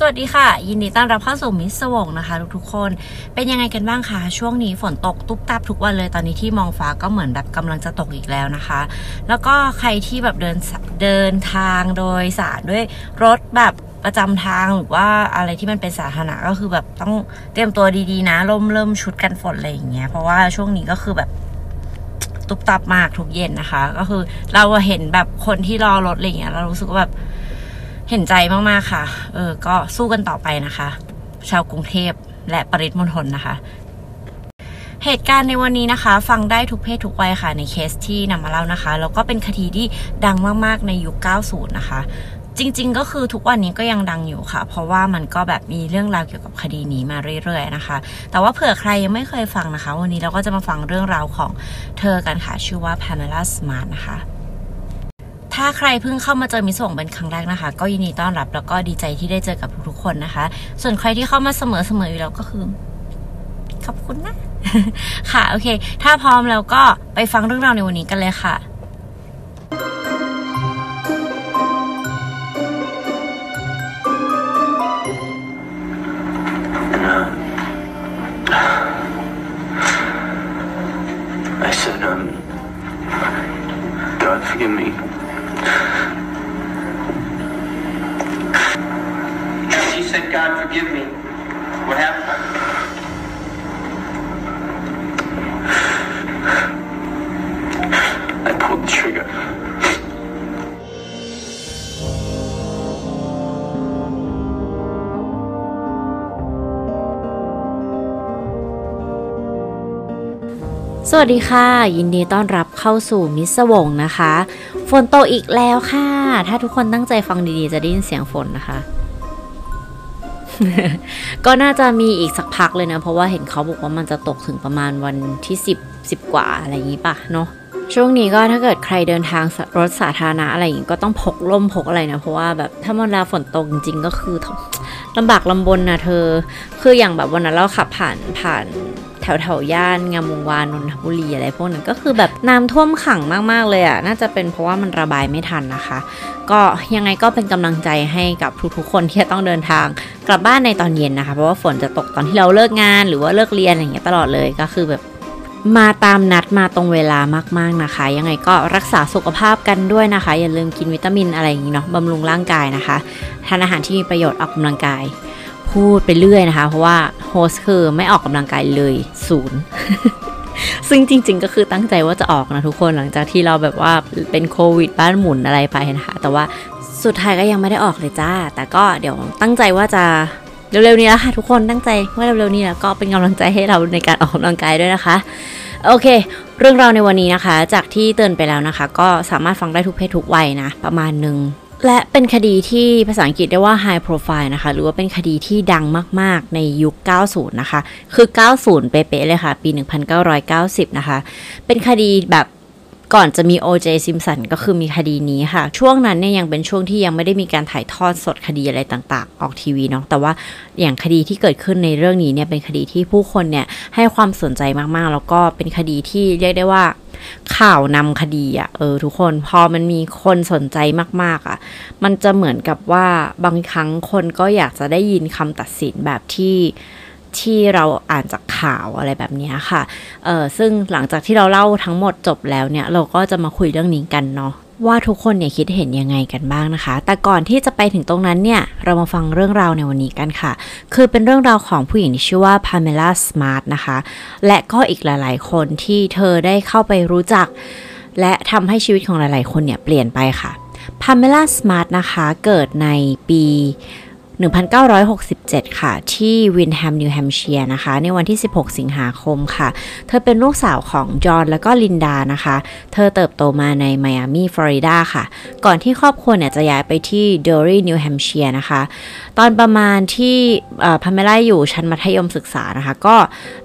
สวัสดีค่ะ ยินดีต้อนรับเข้าสู่มิสวงนะคะ ทุกๆคน เป็นยังไงกันบ้างคะช่วงนี้ฝนตกตุ๊บตับทุกวันเลยตอนนี้ที่มองฟ้าก็เหมือนแบบกำลังจะตกอีกแล้วนะคะ แล้วก็ใครที่แบบเดินเดินทางโดยสารด้วยรถแบบประจำทางหรือว่าอะไรที่มันเป็นสาธารณะก็คือแบบต้องเตรียมตัวดีๆนะร่มเริ่มชุดกันฝนอะไรอย่างเงี้ยเพราะว่าช่วงนี้ก็คือแบบตุบตับมากทุกเย็นนะคะ ก็คือเราเห็นแบบคนที่รอรถอะไรเงี้ยเรารู้สึกว่าแบบ เห็นใจมากๆค่ะ เออ ก็สู้กันต่อไปนะคะ ชาวกรุงเทพและปริมณฑลนะคะ เหตุการณ์ในวันนี้นะคะ ฟังได้ทุกเพศทุกวัยค่ะ ในเคสที่นำมาเล่านะคะ แล้วก็เป็นคดีที่ดังมากๆในยุค 90 นะคะจริง ๆ ก็คือทุกวันนี้ก็ยังดังอยู่ค่ะ เพราะว่ามันก็แบบมีเรื่องราวเกี่ยวกับคดีนี้มาเรื่อย ๆ นะคะ แต่ว่าเผื่อใครยังไม่เคยฟังนะคะ วันนี้เราก็จะมาฟังเรื่องราวของเธอกันค่ะ ชื่อว่า Pamela Smart นะคะ ถ้าใครเพิ่งเข้ามาเจอมิสวงเป็นครั้งแรกนะคะ ก็ยินดีต้อนรับแล้วก็ดีใจที่ได้เจอกับทุกๆคนนะคะ ส่วนใครที่เข้ามาเสมอๆอยู่แล้วก็คือ ขอบคุณนะ ค่ะ โอเค ถ้าพร้อมแล้วก็ไปฟังเรื่องราวในวันนี้กันเลยค่ะ I said, um, God forgive me. Said, God forgive me. What happened? I pulled the trigger. สวัสดีค่ะ ยินดีต้อนรับเข้าสู่มิสวงนะคะ ฝนตกอีกแล้วค่ะ ถ้าทุกคนตั้งใจฟังดีๆ จะได้ยินเสียงฝนนะคะ ก็น่าจะมีอีกสักพักเลยนะ เพราะว่าเห็นเขาบอกว่ามันจะตกถึงประมาณวันที่ 10 10 กว่าอะไรอย่างนี้ป่ะเนาะช่วงนี้ก็ถ้าเกิดใครเดินทางรถสาธารณะอะไรอย่างนี้ก็ต้องพกร่มพกอะไรนะ เพราะว่าแบบถ้ามันเวลาฝนตกจริงๆก็คือลำบากลำบนนะเธอ คืออย่างแบบวันนั้นเราขับผ่านผ่าน แถวแถวย่านงามวงวานนนทบุรีอะไรพวกนั้นก็คือแบบน้ำท่วมขังมากๆเลยอะ่ะน่าจะเป็นเพราะว่ามันระบายไม่ทันนะคะ ก็ยังไงก็เป็นกำลังใจให้กับทุกๆคนที่จะต้องเดินทางกลับบ้านในตอนเย็นนะคะ เพราะว่าฝนจะตกตอนที่เราเลิกงานหรือว่าเลิกเรียนอะไรอย่างเงี้ยตลอดเลยก็คือแบบมาตามนัดมาตรงเวลามากๆนะคะ ยังไงก็รักษาสุขภาพกันด้วยนะคะ อย่าลืมกินวิตามินอะไรอย่างนี้เนาะบำรุงร่างกายนะคะทานอาหารที่มีประโยชน์ออกกำลังกาย พูดไปเรื่อยนะคะ เพราะว่าโฮสคือไม่ออกกำลังกายเลยศูนย์ซึ่งจริง ๆ ก็คือตั้งใจว่าจะออกนะทุกคนหลังจากที่เราแบบว่าเป็นโควิดบ้านหมุนอะไรไปนะคะ แต่ว่าสุดท้ายก็ยังไม่ได้ออกเลยจ้า แต่ก็เดี๋ยวตั้งใจว่าจะเร็วๆนี้แล้วค่ะทุกคนตั้งใจว่าเร็วๆนี้แล้วก็เป็นกำลังใจให้เราในการออกกำลังกายด้วยนะคะ โอเค เรื่องราวในวันนี้นะคะ จากที่เตือนไปแล้วนะคะ ก็สามารถฟังได้ทุกเพศทุกวัยนะ ประมาณหนึ่ง และเป็นคดีที่ภาษาอังกฤษเรียกว่า high profile นะคะ หรือว่าเป็นคดีที่ดังมาก ๆ ในยุค 90 นะคะ คือ 90 เป๊ะ ๆ เลยค่ะ ปี 1990 นะคะ เป็นคดีแบบก่อนจะมี O.J. Simpson ก็คือมีคดีนี้ค่ะ ช่วงนั้นเนี่ยยังเป็นช่วงที่ยังไม่ได้มีการถ่ายทอดสดคดีอะไรต่างๆ ออกทีวีเนาะแต่ว่าอย่างคดีที่เกิดขึ้นในเรื่องนี้เนี่ยเป็นคดีที่ผู้คนเนี่ยให้ความสนใจมากๆ แล้วก็เป็นคดีที่เรียกได้ว่า ข่าวนำคดีอะ่ะเออทุกคนพอมันมีคนสนใจมากๆอะ่ะ มันจะเหมือนกับว่าบางครั้งคนก็อยากจะได้ยินคำตัดสินแบบที่ที่เราอ่านจากข่าวอะไรแบบนี้ค่ะ เออซึ่งหลังจากที่เราเล่าทั้งหมดจบแล้วเนี่ย เราก็จะมาคุยเรื่องนี้กันเนาะ ว่าทุกคนเนี่ยคิดเห็นยังไงกันบ้างนะคะ แต่ก่อนที่จะไปถึงตรงนั้นเนี่ย เรามาฟังเรื่องราวในวันนี้กันค่ะ คือเป็นเรื่องราวของผู้หญิงที่ชื่อว่าพาเมล่าสมาร์ทนะคะ และก็อีกหลาย ๆ คนที่เธอได้เข้าไปรู้จัก และทำให้ชีวิตของหลาย ๆ คนเนี่ยเปลี่ยนไปค่ะพาเมล่าสมาร์ทนะคะ เกิดในปี 1967 ค่ะ ที่วินแฮมนิวแฮมเชียร์นะคะ ในวันที่ 16 สิงหาคมค่ะ เธอเป็นลูกสาวของจอห์นและก็ลินดานะคะ เธอเติบโตมาในไมอามีฟลอริดาค่ะ ก่อนที่ครอบครัวเนี่ยจะย้ายไปที่เดอรี่นิวแฮมเชียร์นะคะ ตอนประมาณที่พาเมล่าอยู่ชั้นมัธยมศึกษานะคะ ก็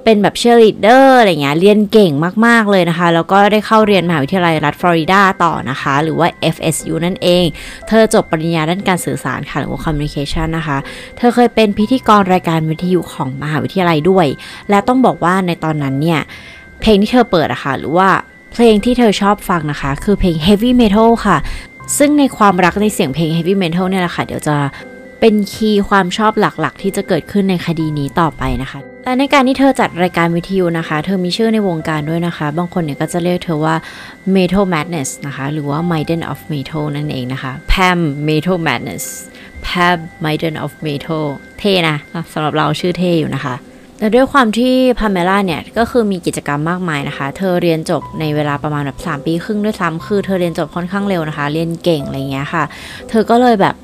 เป็นแบบเชียร์ลีดเดอร์อะไรเงี้ยเรียนเก่งมาก ๆ เลยนะคะ แล้วก็ได้เข้าเรียนมหาวิทยาลัยรัฐฟลอริดาต่อนะคะ หรือว่า FSU นั่นเอง เธอจบปริญญาด้านการสื่อสารค่ะหรือว่า communication นะคะเธอเคยเป็นพิธีกรรายการวิทยุของมหาวิทยาลัยด้วย และต้องบอกว่าในตอนนั้นเนี่ย เพลงที่เธอเปิดอะค่ะ หรือว่าเพลงที่เธอชอบฟังนะคะ คือเพลง heavy metal ค่ะ ซึ่งในความรักในเสียงเพลง heavy metal เนี่ยแหละค่ะ เดี๋ยวจะเป็นคีย์ความชอบหลักๆ ที่จะเกิดขึ้นในคดีนี้ต่อไปนะคะ และในการที่เธอจัดรายการวิทยุนะคะ เธอมีชื่อในวงการด้วยนะคะ บางคนเนี่ยก็จะเรียกเธอว่า Metal Madness นะคะ หรือว่า Maiden of Metal นั่นเองนะคะ Pam Metal Madness Pam Maiden of Metal เท่นะสำหรับเราชื่อเท่อยู่นะคะแต่ด้วยความที่พาเมล่าเนี่ย ก็คือมีกิจกรรมมากมายนะคะ เธอเรียนจบในเวลาประมาณแบบ3ปีครึ่งด้วยซ้ำคือเธอเรียนจบค่อนข้างเร็วนะคะ เรียนเก่งอะไรเงี้ยค่ะ เธอก็เลยแบบ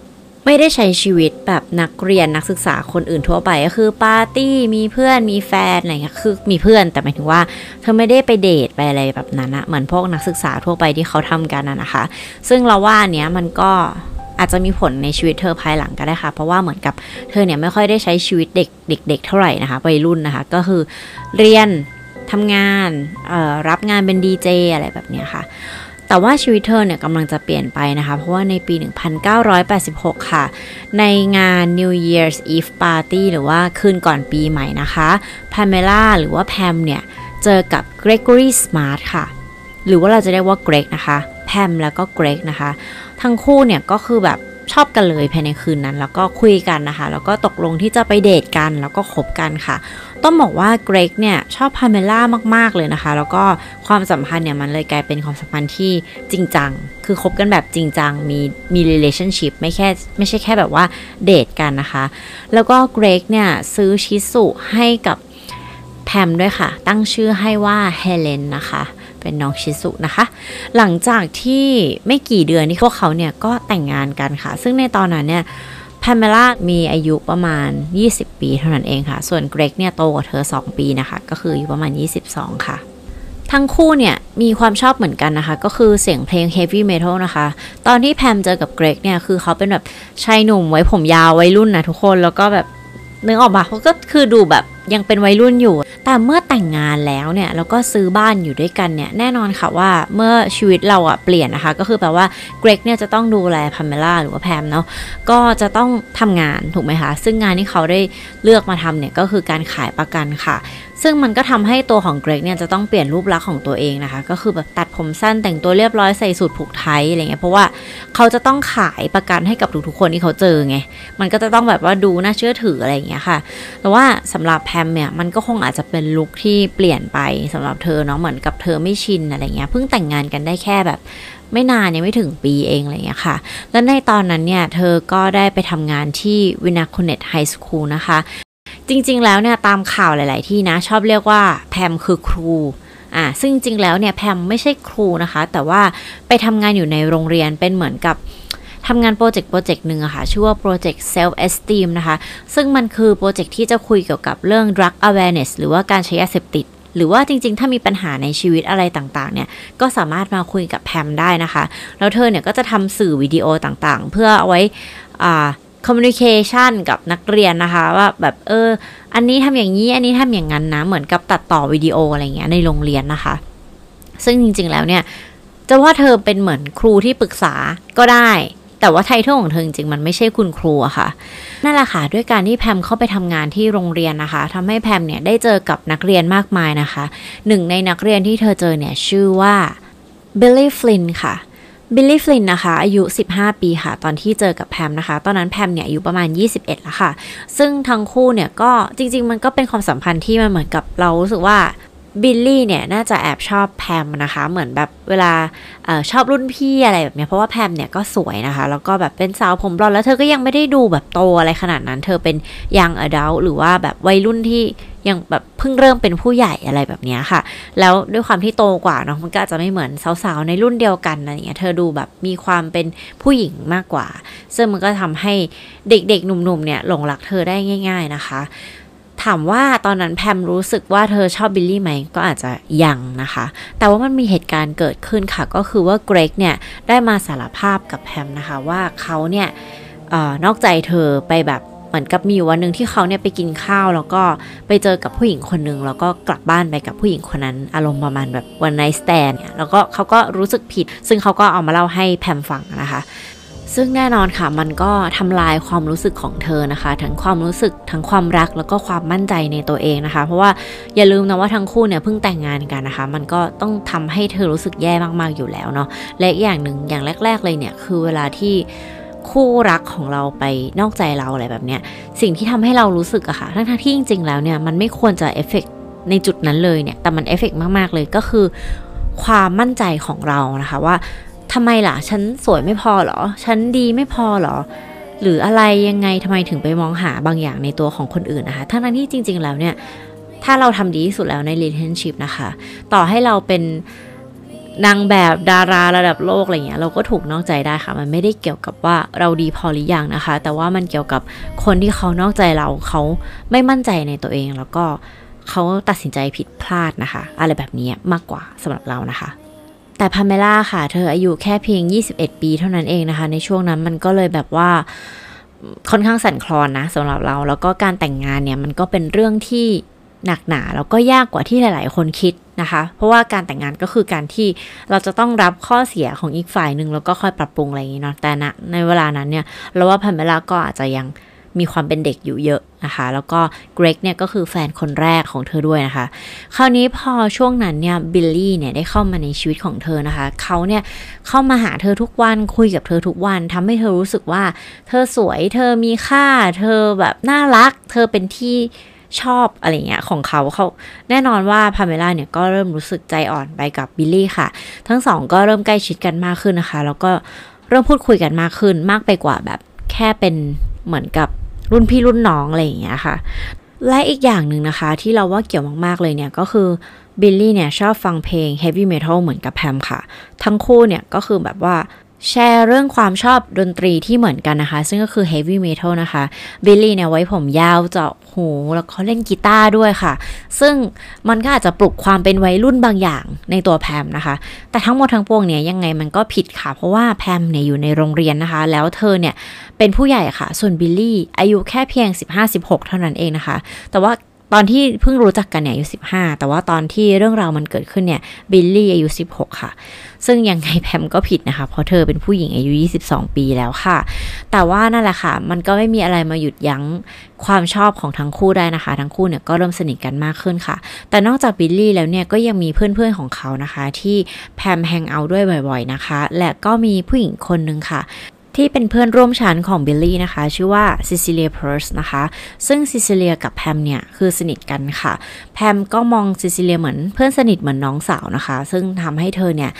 ไม่ได้ใช้ชีวิตแบบนักเรียนนักศึกษาคนอื่นทั่วไปก็คือปาร์ตี้มีเพื่อนมีแฟนอะไรเงี้ยคือมีเพื่อนแต่หมายถึงว่า เธอไม่ได้ไปเดทไปอะไรแบบนั้นอะเหมือนพวกนักศึกษาทั่วไปที่เขาทำกันนะนะคะ ซึ่งเราว่าอันเนี้ยมันก็ อาจจะมีผลในชีวิตเธอภายหลังก็ได้ค่ะ เพราะว่าเหมือนกับเธอเนี่ยไม่ค่อยได้ใช้ชีวิตเด็กเด็ก ๆ เท่าไหร่นะคะวัยรุ่นนะคะ ก็คือเรียนทำงานรับงานเป็นดีเจอะไรแบบนี้ค่ะแต่ว่าชีวิตเธอเนี่ยกำลังจะเปลี่ยนไปนะคะ เพราะว่าในปี 1986 ค่ะ ในงาน New Year's Eve Party หรือว่าคืนก่อนปีใหม่นะคะพาเมล่าหรือว่าแพมเนี่ย เจอกับ Gregory Smart ค่ะ หรือว่าเราจะเรียกว่าเกรกนะคะ แพมแล้วก็เกรกนะคะ ทั้งคู่เนี่ยก็คือแบบชอบกันเลยภายในคืนนั้น แล้วก็คุยกันนะคะ แล้วก็ตกลงที่จะไปเดทกันแล้วก็คบกันค่ะ ต้องบอกว่าเกรกเนี่ยชอบพาเมล่ามากๆเลยนะคะ แล้วก็ความสัมพันธ์เนี่ยมันเลยกลายเป็นความสัมพันธ์ที่จริงจัง คือคบกันแบบจริงจัง มีมี relationship ไม่แค่ไม่ใช่แค่แบบว่าเดทกันนะคะ แล้วก็เกรกเนี่ยซื้อชิสุให้กับแพมด้วยค่ะ ตั้งชื่อให้ว่าเฮเลนนะคะ เป็นน้องชิสุนะคะ หลังจากที่ไม่กี่เดือนที่พวกเขาเนี่ยก็แต่งงานกันค่ะ ซึ่งในตอนนั้นเนี่ยพาเมล่ามีอายุประมาณ 20 ปีเท่านั้นเองค่ะ ส่วนเกรกเนี่ยโตกว่าเธอ 2 ปีนะคะ ก็คืออยู่ประมาณ 22 ค่ะ ทั้งคู่เนี่ยมีความชอบเหมือนกันนะคะ ก็คือเสียงเพลง heavy metal นะคะ ตอนที่แพมเจอกับเกรกเนี่ยคือเขาเป็นแบบชายหนุ่มไว้ผมยาววัยรุ่นนะทุกคนแล้วก็แบบนึกออกมาเขาก็คือดูแบบยังเป็นวัยรุ่นอยู่ แต่เมื่อ แต่งงานแล้วเนี่ยแล้วก็ซื้อบ้านอยู่ด้วยกันเนี่ยแน่นอนค่ะว่าเมื่อชีวิตเราอะเปลี่ยนนะคะก็คือแปลว่าเกรกเนี่ยจะต้องดูแลพาเมล่าหรือว่าแพมเนาะก็จะต้องทำงานถูกไหมคะซึ่งงานที่เขาได้เลือกมาทำเนี่ยก็คือการขายประกันค่ะ ซึ่งมันก็ทำให้ตัวของเกรกเนี่ยจะต้องเปลี่ยนรูปลักษณ์ของตัวเองนะคะก็คือแบบตัดผมสั้นแต่งตัวเรียบร้อยใส่สูทผูกไทยอะไรเงี้ยเพราะว่าเขาจะต้องขายประกันให้กับทุกๆคนที่เขาเจอไงมันก็จะต้องแบบว่าดูน่าเชื่อถืออะไรอย่างเงี้ยค่ะ แต่ว่าสำหรับแพมเนี่ยมันก็คงอาจจะเป็นลุคทเปลี่ยนไปสำหรับเธอเนาะเหมือนกับเธอไม่ชินอะไรเงี้ยเพิ่งแต่งงานกันได้แค่แบบ ไม่นานยังไม่ถึงปีเองอะไรเงี้ยค่ะ แล้วในตอนนั้นเนี่ย เธอก็ได้ไปทำงานที่ Winnacunnet High School นะคะ จริง ๆ แล้วเนี่ยตามข่าวหลาย ๆ ที่นะ ชอบเรียกว่าแพมคือครูอ่าซึ่งจริงๆแล้วเนี่ยแพมไม่ใช่ครูนะคะ แต่ว่าไปทำงานอยู่ในโรงเรียนเป็นเหมือนกับ ทำงานโปรเจกต์โปรเจกต์หนึ่งอะค่ะชื่อว่าโปรเจกต์ self esteem นะคะ ซึ่งมันคือโปรเจกต์ที่จะคุยเกี่ยวกับเรื่อง drug awareness หรือว่าการใช้ยาเสพติดหรือว่าจริงๆ ถ้ามีปัญหาในชีวิตอะไรต่างๆ เนี่ย ก็สามารถมาคุยกับแพมได้นะคะ แล้วเธอเนี่ยก็จะทำสื่อวิดีโอต่างๆ เพื่อเอาไว้อ่า communication กับนักเรียนนะคะ ว่าแบบเออ อันนี้ทำอย่างนี้ อันนี้ทำอย่างนั้นนะ เหมือนกับตัดต่อวิดีโออะไรเงี้ยในโรงเรียนนะคะ ซึ่งจริงๆ แล้วเนี่ย จะว่าเธอเป็นเหมือนครูที่ปรึกษาก็ได้ แต่ว่าไทเทอลของเธอจริงๆมันไม่ใช่คุณครูอะค่ะ นั่นแหละค่ะ ด้วยการที่แพมเข้าไปทำงานที่โรงเรียนนะคะทำให้แพมเนี่ยได้เจอกับนักเรียนมากมายนะคะ หนึ่งในนักเรียนที่เธอเจอเนี่ยชื่อว่าบิลลี่ฟลินค่ะบิลลี่ฟลินนะคะ อายุ 15 ปีค่ะ ตอนที่เจอกับแพมนะคะ ตอนนั้นแพมเนี่ยอายุประมาณ 21 แล้วค่ะ ซึ่งทั้งคู่เนี่ยก็จริง ๆ มันก็เป็นความสัมพันธ์ที่มันเหมือนกับเรารู้สึกว่า บิลลี่เนี่ยน่าจะแอบชอบแพมนะคะ เหมือนแบบเวลาออชอบรุ่นพี่อะไรแบบเนี้ยเพราะว่าแพมเนี่ยก็สวยนะคะ แล้วก็แบบเป็นสาวผมบลอนด์แล้วเธอก็ยังไม่ได้ดูแบบโตอะไรขนาดนั้น เธอเป็นยังอดัลหรือว่าแบบวัยรุ่นที่ยังแบบเพิ่งเริ่มเป็นผู้ใหญ่อะไรแบบนี้ค่ะ แล้วด้วยความที่โตกว่าเนาะมันก็อาจจะไม่เหมือนสาวๆในรุ่นเดียวกันอะไรเงี้ยเธอดูแบบมีความเป็นผู้หญิงมากกว่า ซึ่งมันก็ทำให้เด็กๆหนุ่มๆเนี่ยหลงรักเธอได้ง่าย ๆนะคะ ถามว่าตอนนั้นแพมรู้สึกว่าเธอชอบบิลลี่ไหมก็อาจจะยังนะคะ แต่ว่ามันมีเหตุการณ์เกิดขึ้นค่ะ ก็คือว่าเกรกเนี่ยได้มาสารภาพกับแพมนะคะว่าเขาเนี่ยออนอกใจเธอไปแบบเหมือนกับมีวันหนึ่งที่เขาเนี่ยไปกินข้าวแล้วก็ไปเจอกับผู้หญิงคนหนึ่งแล้วก็กลับบ้านไปกับผู้หญิงคนนั้น อารมณ์ประมาณแบบวันไนสแตนเนี่ยแล้วก็เขาก็รู้สึกผิด ซึ่งเขาก็เอามาเล่าให้แพมฟังนะคะ ซึ่งแน่นอนค่ะมันก็ทำลายความรู้สึกของเธอนะคะ ทั้งความรู้สึกทั้งความรักแล้วก็ความมั่นใจในตัวเองนะคะ เพราะว่าอย่าลืมนะว่าทั้งคู่เนี่ยเพิ่งแต่งงานกันนะคะ มันก็ต้องทำให้เธอรู้สึกแย่มากๆอยู่แล้วเนาะและอย่างหนึ่งอย่างแรก ๆ เลยเนี่ยคือเวลาที่คู่รักของเราไปนอกใจเราอะไรแบบเนี้ยสิ่งที่ทำให้เรารู้สึกอะค่ะทั้งๆที่จริง ๆ แล้วเนี่ยมันไม่ควรจะเอฟเฟกในจุดนั้นเลยเนี่ยแต่มันเอฟเฟกมากๆเลยก็คือความมั่นใจของเรานะคะว่า ทำไมล่ะ ฉันสวยไม่พอเหรอ ฉันดีไม่พอเหรอ หรืออะไรยังไงทำไมถึงไปมองหาบางอย่างในตัวของคนอื่นนะคะ ทั้งนั้นที่จริง ๆ แล้วเนี่ย ถ้าเราทำดีที่สุดแล้วใน relationship นะคะ ต่อให้เราเป็นนางแบบดาราระดับโลกอะไรเงี้ยเราก็ถูกนอกใจได้ค่ะ มันไม่ได้เกี่ยวกับว่าเราดีพอหรือยังนะคะ แต่ว่ามันเกี่ยวกับคนที่เขานอกใจเราเขาไม่มั่นใจในตัวเอง แล้วก็เขาตัดสินใจผิดพลาดนะคะ อะไรแบบนี้มากกว่าสำหรับเรานะคะ แต่พาเมล่าค่ะ เธออายุแค่เพียง 21 ปีเท่านั้นเองนะคะ ในช่วงนั้นมันก็เลยแบบว่าค่อนข้างสั่นคลอนนะสำหรับเรา แล้วก็การแต่งงานเนี่ยมันก็เป็นเรื่องที่หนักหนาแล้วก็ยากกว่าที่หลาย ๆ คนคิดนะคะ เพราะว่าการแต่งงานก็คือการที่เราจะต้องรับข้อเสียของอีกฝ่ายหนึ่งแล้วก็ค่อยปรับปรุงอะไรอย่างนี้เนาะแต่นะในเวลานั้นเนี่ยเราว่าพันเมล่าก็อาจจะยัง มีความเป็นเด็กอยู่เยอะนะคะ แล้วก็เกรกเนี่ยก็คือแฟนคนแรกของเธอด้วยนะคะ คราวนี้พอช่วงนั้นเนี่ยบิลลี่เนี่ยได้เข้ามาในชีวิตของเธอนะคะ เขาเนี่ยเข้ามาหาเธอทุกวันคุยกับเธอทุกวันทำให้เธอรู้สึกว่า เธอสวย เธอมีค่า เธอแบบน่ารัก เธอเป็นที่ชอบอะไรเงี้ยของเขาเขาแน่นอนว่าพาเมล่าเนี่ยก็เริ่มรู้สึกใจอ่อนไปกับบิลลี่ค่ะ ทั้งสองก็เริ่มใกล้ชิดกันมากขึ้นนะคะ แล้วก็เริ่มพูดคุยกันมากขึ้นมากไปกว่าแบบแค่เป็นเหมือนกับ รุ่นพี่รุ่นน้องอะไรอย่างเงี้ยค่ะ และอีกอย่างหนึ่งนะคะ ที่เราว่าเกี่ยวมากๆเลยเนี่ยก็คือบิลลี่เนี่ยชอบฟังเพลง heavy metal เหมือนกับแพมค่ะ ทั้งคู่เนี่ยก็คือแบบว่า แชร์เรื่องความชอบดนตรีที่เหมือนกันนะคะ ซึ่งก็คือ heavy metal นะคะ บิลลี่เนี่ยไว้ผมยาวเจาะหูแล้วเขาเล่นกีตาร์ด้วยค่ะ ซึ่งมันก็อาจจะปลุกความเป็นวัยรุ่นบางอย่างในตัวแพมนะคะ แต่ทั้งหมดทั้งปวงเนี่ยยังไงมันก็ผิดค่ะ เพราะว่าแพมเนี่ยอยู่ในโรงเรียนนะคะ แล้วเธอเนี่ยเป็นผู้ใหญ่ค่ะ ส่วนบิลลี่อายุแค่เพียง 15-16 เท่านั้นเองนะคะ แต่ว่า ตอนที่เพิ่งรู้จักกันเนี่ยอายุ15 แต่ว่าตอนที่เรื่องราวมันเกิดขึ้นเนี่ยบิลลี่อายุ 16 ค่ะ ซึ่งยังไงแพมก็ผิดนะคะ เพราะเธอเป็นผู้หญิงอายุ 22 ปีแล้วค่ะ แต่ว่านั่นแหละค่ะ มันก็ไม่มีอะไรมาหยุดยั้งความชอบของทั้งคู่ได้นะคะ ทั้งคู่เนี่ยก็เริ่มสนิทกันมากขึ้นค่ะ แต่นอกจากบิลลี่แล้วเนี่ยก็ยังมีเพื่อนๆของเขานะคะ ที่แพมแฮงเอาด้วยบ่อยๆนะคะ และก็มีผู้หญิงคนหนึ่งค่ะ ที่เป็นเพื่อนร่วมชั้นของบิลลี่นะคะ ชื่อว่าซิซิเลียเพ r ร์สนะคะ ซึ่งซิซิเลียกับแพมเนี่ย คือสนิทกันค่ะ แพมก็มองซิซิเลียเหมือนเพื่อนสนิทเหมือนน้องสาวนะคะ ซึ่งทำให้เธอเนี่ย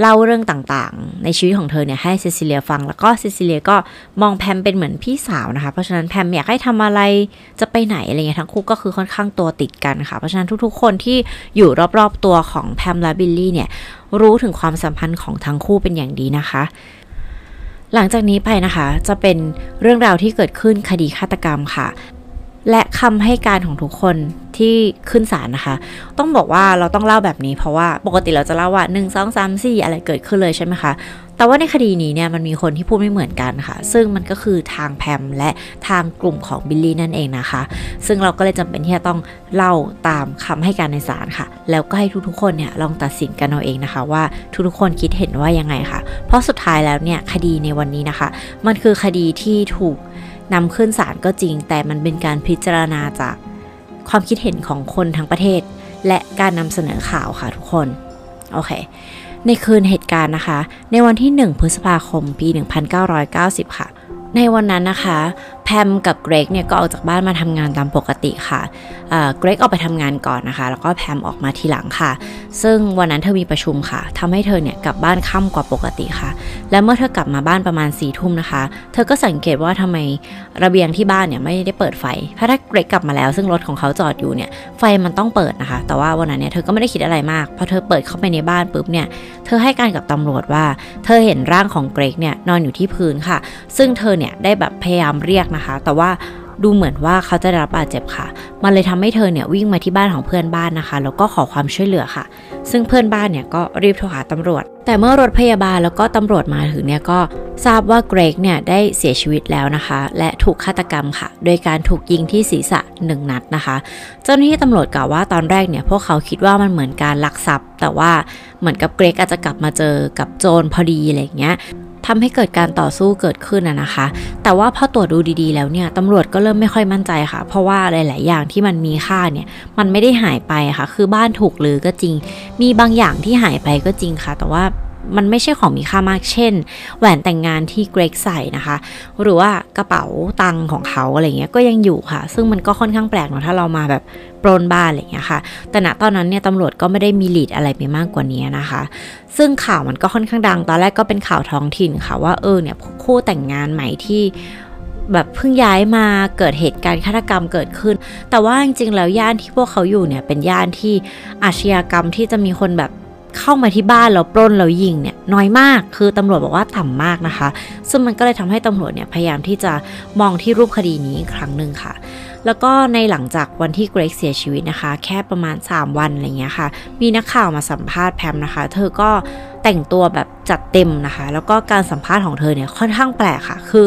เล่าเรื่องต่างๆ ในชีวิตของเธอเนี่ยให้ซิซิเลียฟัง แล้วก็ซิซิเลียก็มองแพมเป็นเหมือนพี่สาวนะคะ เพราะฉะนั้นแพมอยากให้ทำอะไรจะไปไหนอะไรเงี้ยทั้งคู่ก็คือค่อนข้างตัวติดกันค่ะ เพราะฉะนั้นทุกๆ คนที่อยู่รอบๆตัวของแพมและบิลลี่เนี่ยรู้ถึงความสัมพันธ์ของทั้งคู่เป็นอย่างดีนะคะ หลังจากนี้ไปนะคะ จะเป็นเรื่องราวที่เกิดขึ้นคดีฆาตกรรมค่ะ และคำให้การของทุกคนที่ขึ้นศาลนะคะ ต้องบอกว่าเราต้องเล่าแบบนี้เพราะว่าปกติเราจะเล่าว่า 1 2 3 4 อะไรเกิดขึ้นเลยใช่ไหมคะ แต่ว่าในคดีนี้เนี่ยมันมีคนที่พูดไม่เหมือนกันค่ะ ซึ่งมันก็คือทางแพมและทางกลุ่มของบิลลี่นั่นเองนะคะ ซึ่งเราก็เลยจำเป็นที่จะต้องเล่าตามคำให้การในศาลค่ะ แล้วก็ให้ทุกๆคนเนี่ยลองตัดสินกันเอาเองนะคะ ว่าทุกๆคนคิดเห็นว่ายังไงค่ะ เพราะสุดท้ายแล้วเนี่ยคดีในวันนี้นะคะ มันคือคดีที่ถูก นำขึ้นศาลก็จริง แต่มันเป็นการพิจารณาจากความคิดเห็นของคนทั้งประเทศ และการนำเสนอข่าวค่ะทุกคน โอเค ในคืนเหตุการณ์นะคะ ในวันที่ 1 พฤษภาคม ปี 1990 ค่ะ ในวันนั้นนะคะแพมกับเกรกเนี่ยก็ออกจากบ้านมาทำงานตามปกติค่ะเกรกออกไปทำงานก่อนนะคะ แล้วก็แพมออกมาทีหลังค่ะ ซึ่งวันนั้นเธอมีประชุมค่ะทำให้เธอเนี่ยกลับบ้านค่ำกว่าปกติค่ะ และเมื่อเธอกลับมาบ้านประมาณ4ี่ทุ่มนะคะ เธอก็สังเกตว่าทำไมระเบียงที่บ้านเนี่ยไม่ได้เปิดไฟ เพราะถ้าเกรกกลับมาแล้ว ซึ่งรถของเขาจอดอยู่เนี่ยไฟมันต้องเปิดนะคะ แต่ว่าวันนั้นเนี่ยเธอก็ไม่ได้คิดอะไรมากพอเธอเปิดเข้าไปในบ้านปุ๊บเนี่ยเธอให้การกับตำรวจว่า เธอเห็นร่างของเกรกเนี่ยนอนอยู่ที่พื้นค่ะ ซึ่งเธอเนี่ยได้แบบพยายามเรียกนะคะ แต่ว่าดูเหมือนว่าเขาจะได้รับบาดเจ็บค่ะ มันเลยทำให้เธอเนี่ยวิ่งมาที่บ้านของเพื่อนบ้านนะคะ แล้วก็ขอความช่วยเหลือค่ะ ซึ่งเพื่อนบ้านเนี่ยก็รีบโทรหาตำรวจ แต่เมื่อรถพยาบาลแล้วก็ตำรวจมาถึงเนี่ยก็ทราบว่าเกรกเนี่ยได้เสียชีวิตแล้วนะคะ และถูกฆาตกรรมค่ะ โดยการถูกยิงที่ศีรษะหนึ่งนัดนะคะ เจ้าหน้าที่ตำรวจกล่าวว่าตอนแรกเนี่ยพวกเขาคิดว่ามันเหมือนการลักทรัพย์ แต่ว่าเหมือนกับเกรกอาจจะกลับมาเจอกับโจรพอดีอะไรอย่างเงี้ย ทำให้เกิดการต่อสู้เกิดขึ้นนะคะ แต่ว่าพอตรวจดูดีๆแล้วเนี่ยตำรวจก็เริ่มไม่ค่อยมั่นใจค่ะ เพราะว่าหลาย ๆ อย่างที่มันมีค่าเนี่ยมันไม่ได้หายไปค่ะ คือบ้านถูกหรือก็จริง มีบางอย่างที่หายไปก็จริงค่ะ แต่ว่า มันไม่ใช่ของมีค่ามากเช่น แหวนแต่งงานที่เกรกใส่นะคะ หรือว่ากระเป๋าตังค์ของเขาอะไรเงี้ยก็ยังอยู่ค่ะ ซึ่งมันก็ค่อนข้างแปลกเนาะถ้าเรามาแบบปล้นบ้านอะไรเงี้ยค่ะ แต่ณตอนนั้นเนี่ยตำรวจก็ไม่ได้มีลีดอะไรไปมากกว่านี้นะคะ ซึ่งข่าวมันก็ค่อนข้างดัง ตอนแรกก็เป็นข่าวท้องถิ่นค่ะว่าเออเนี่ยคู่แต่งงานใหม่ที่แบบเพิ่งย้ายมาเกิดเหตุการณ์ฆาตกรรมเกิดขึ้น แต่ว่าจริงๆแล้วย่านที่พวกเขาอยู่เนี่ยเป็นย่านที่อาชญากรรมที่จะมีคนแบบ เข้ามาที่บ้านแล้วปล้นแล้วยิงเนี่ยน้อยมากคือตำรวจบอกว่าต่ำมากนะคะ ซึ่งมันก็เลยทำให้ตำรวจเนี่ยพยายามที่จะมองที่รูปคดีนี้อีกครั้งหนึ่งค่ะแล้วก็ในหลังจากวันที่เกรกเสียชีวิตนะคะ แค่ประมาณ 3 วันอะไรเงี้ยค่ะ มีนักข่าวมาสัมภาษณ์แพมนะคะ เธอก็แต่งตัวแบบจัดเต็มนะคะ แล้วก็การสัมภาษณ์ของเธอเนี่ยค่อนข้างแปลกค่ะ คือ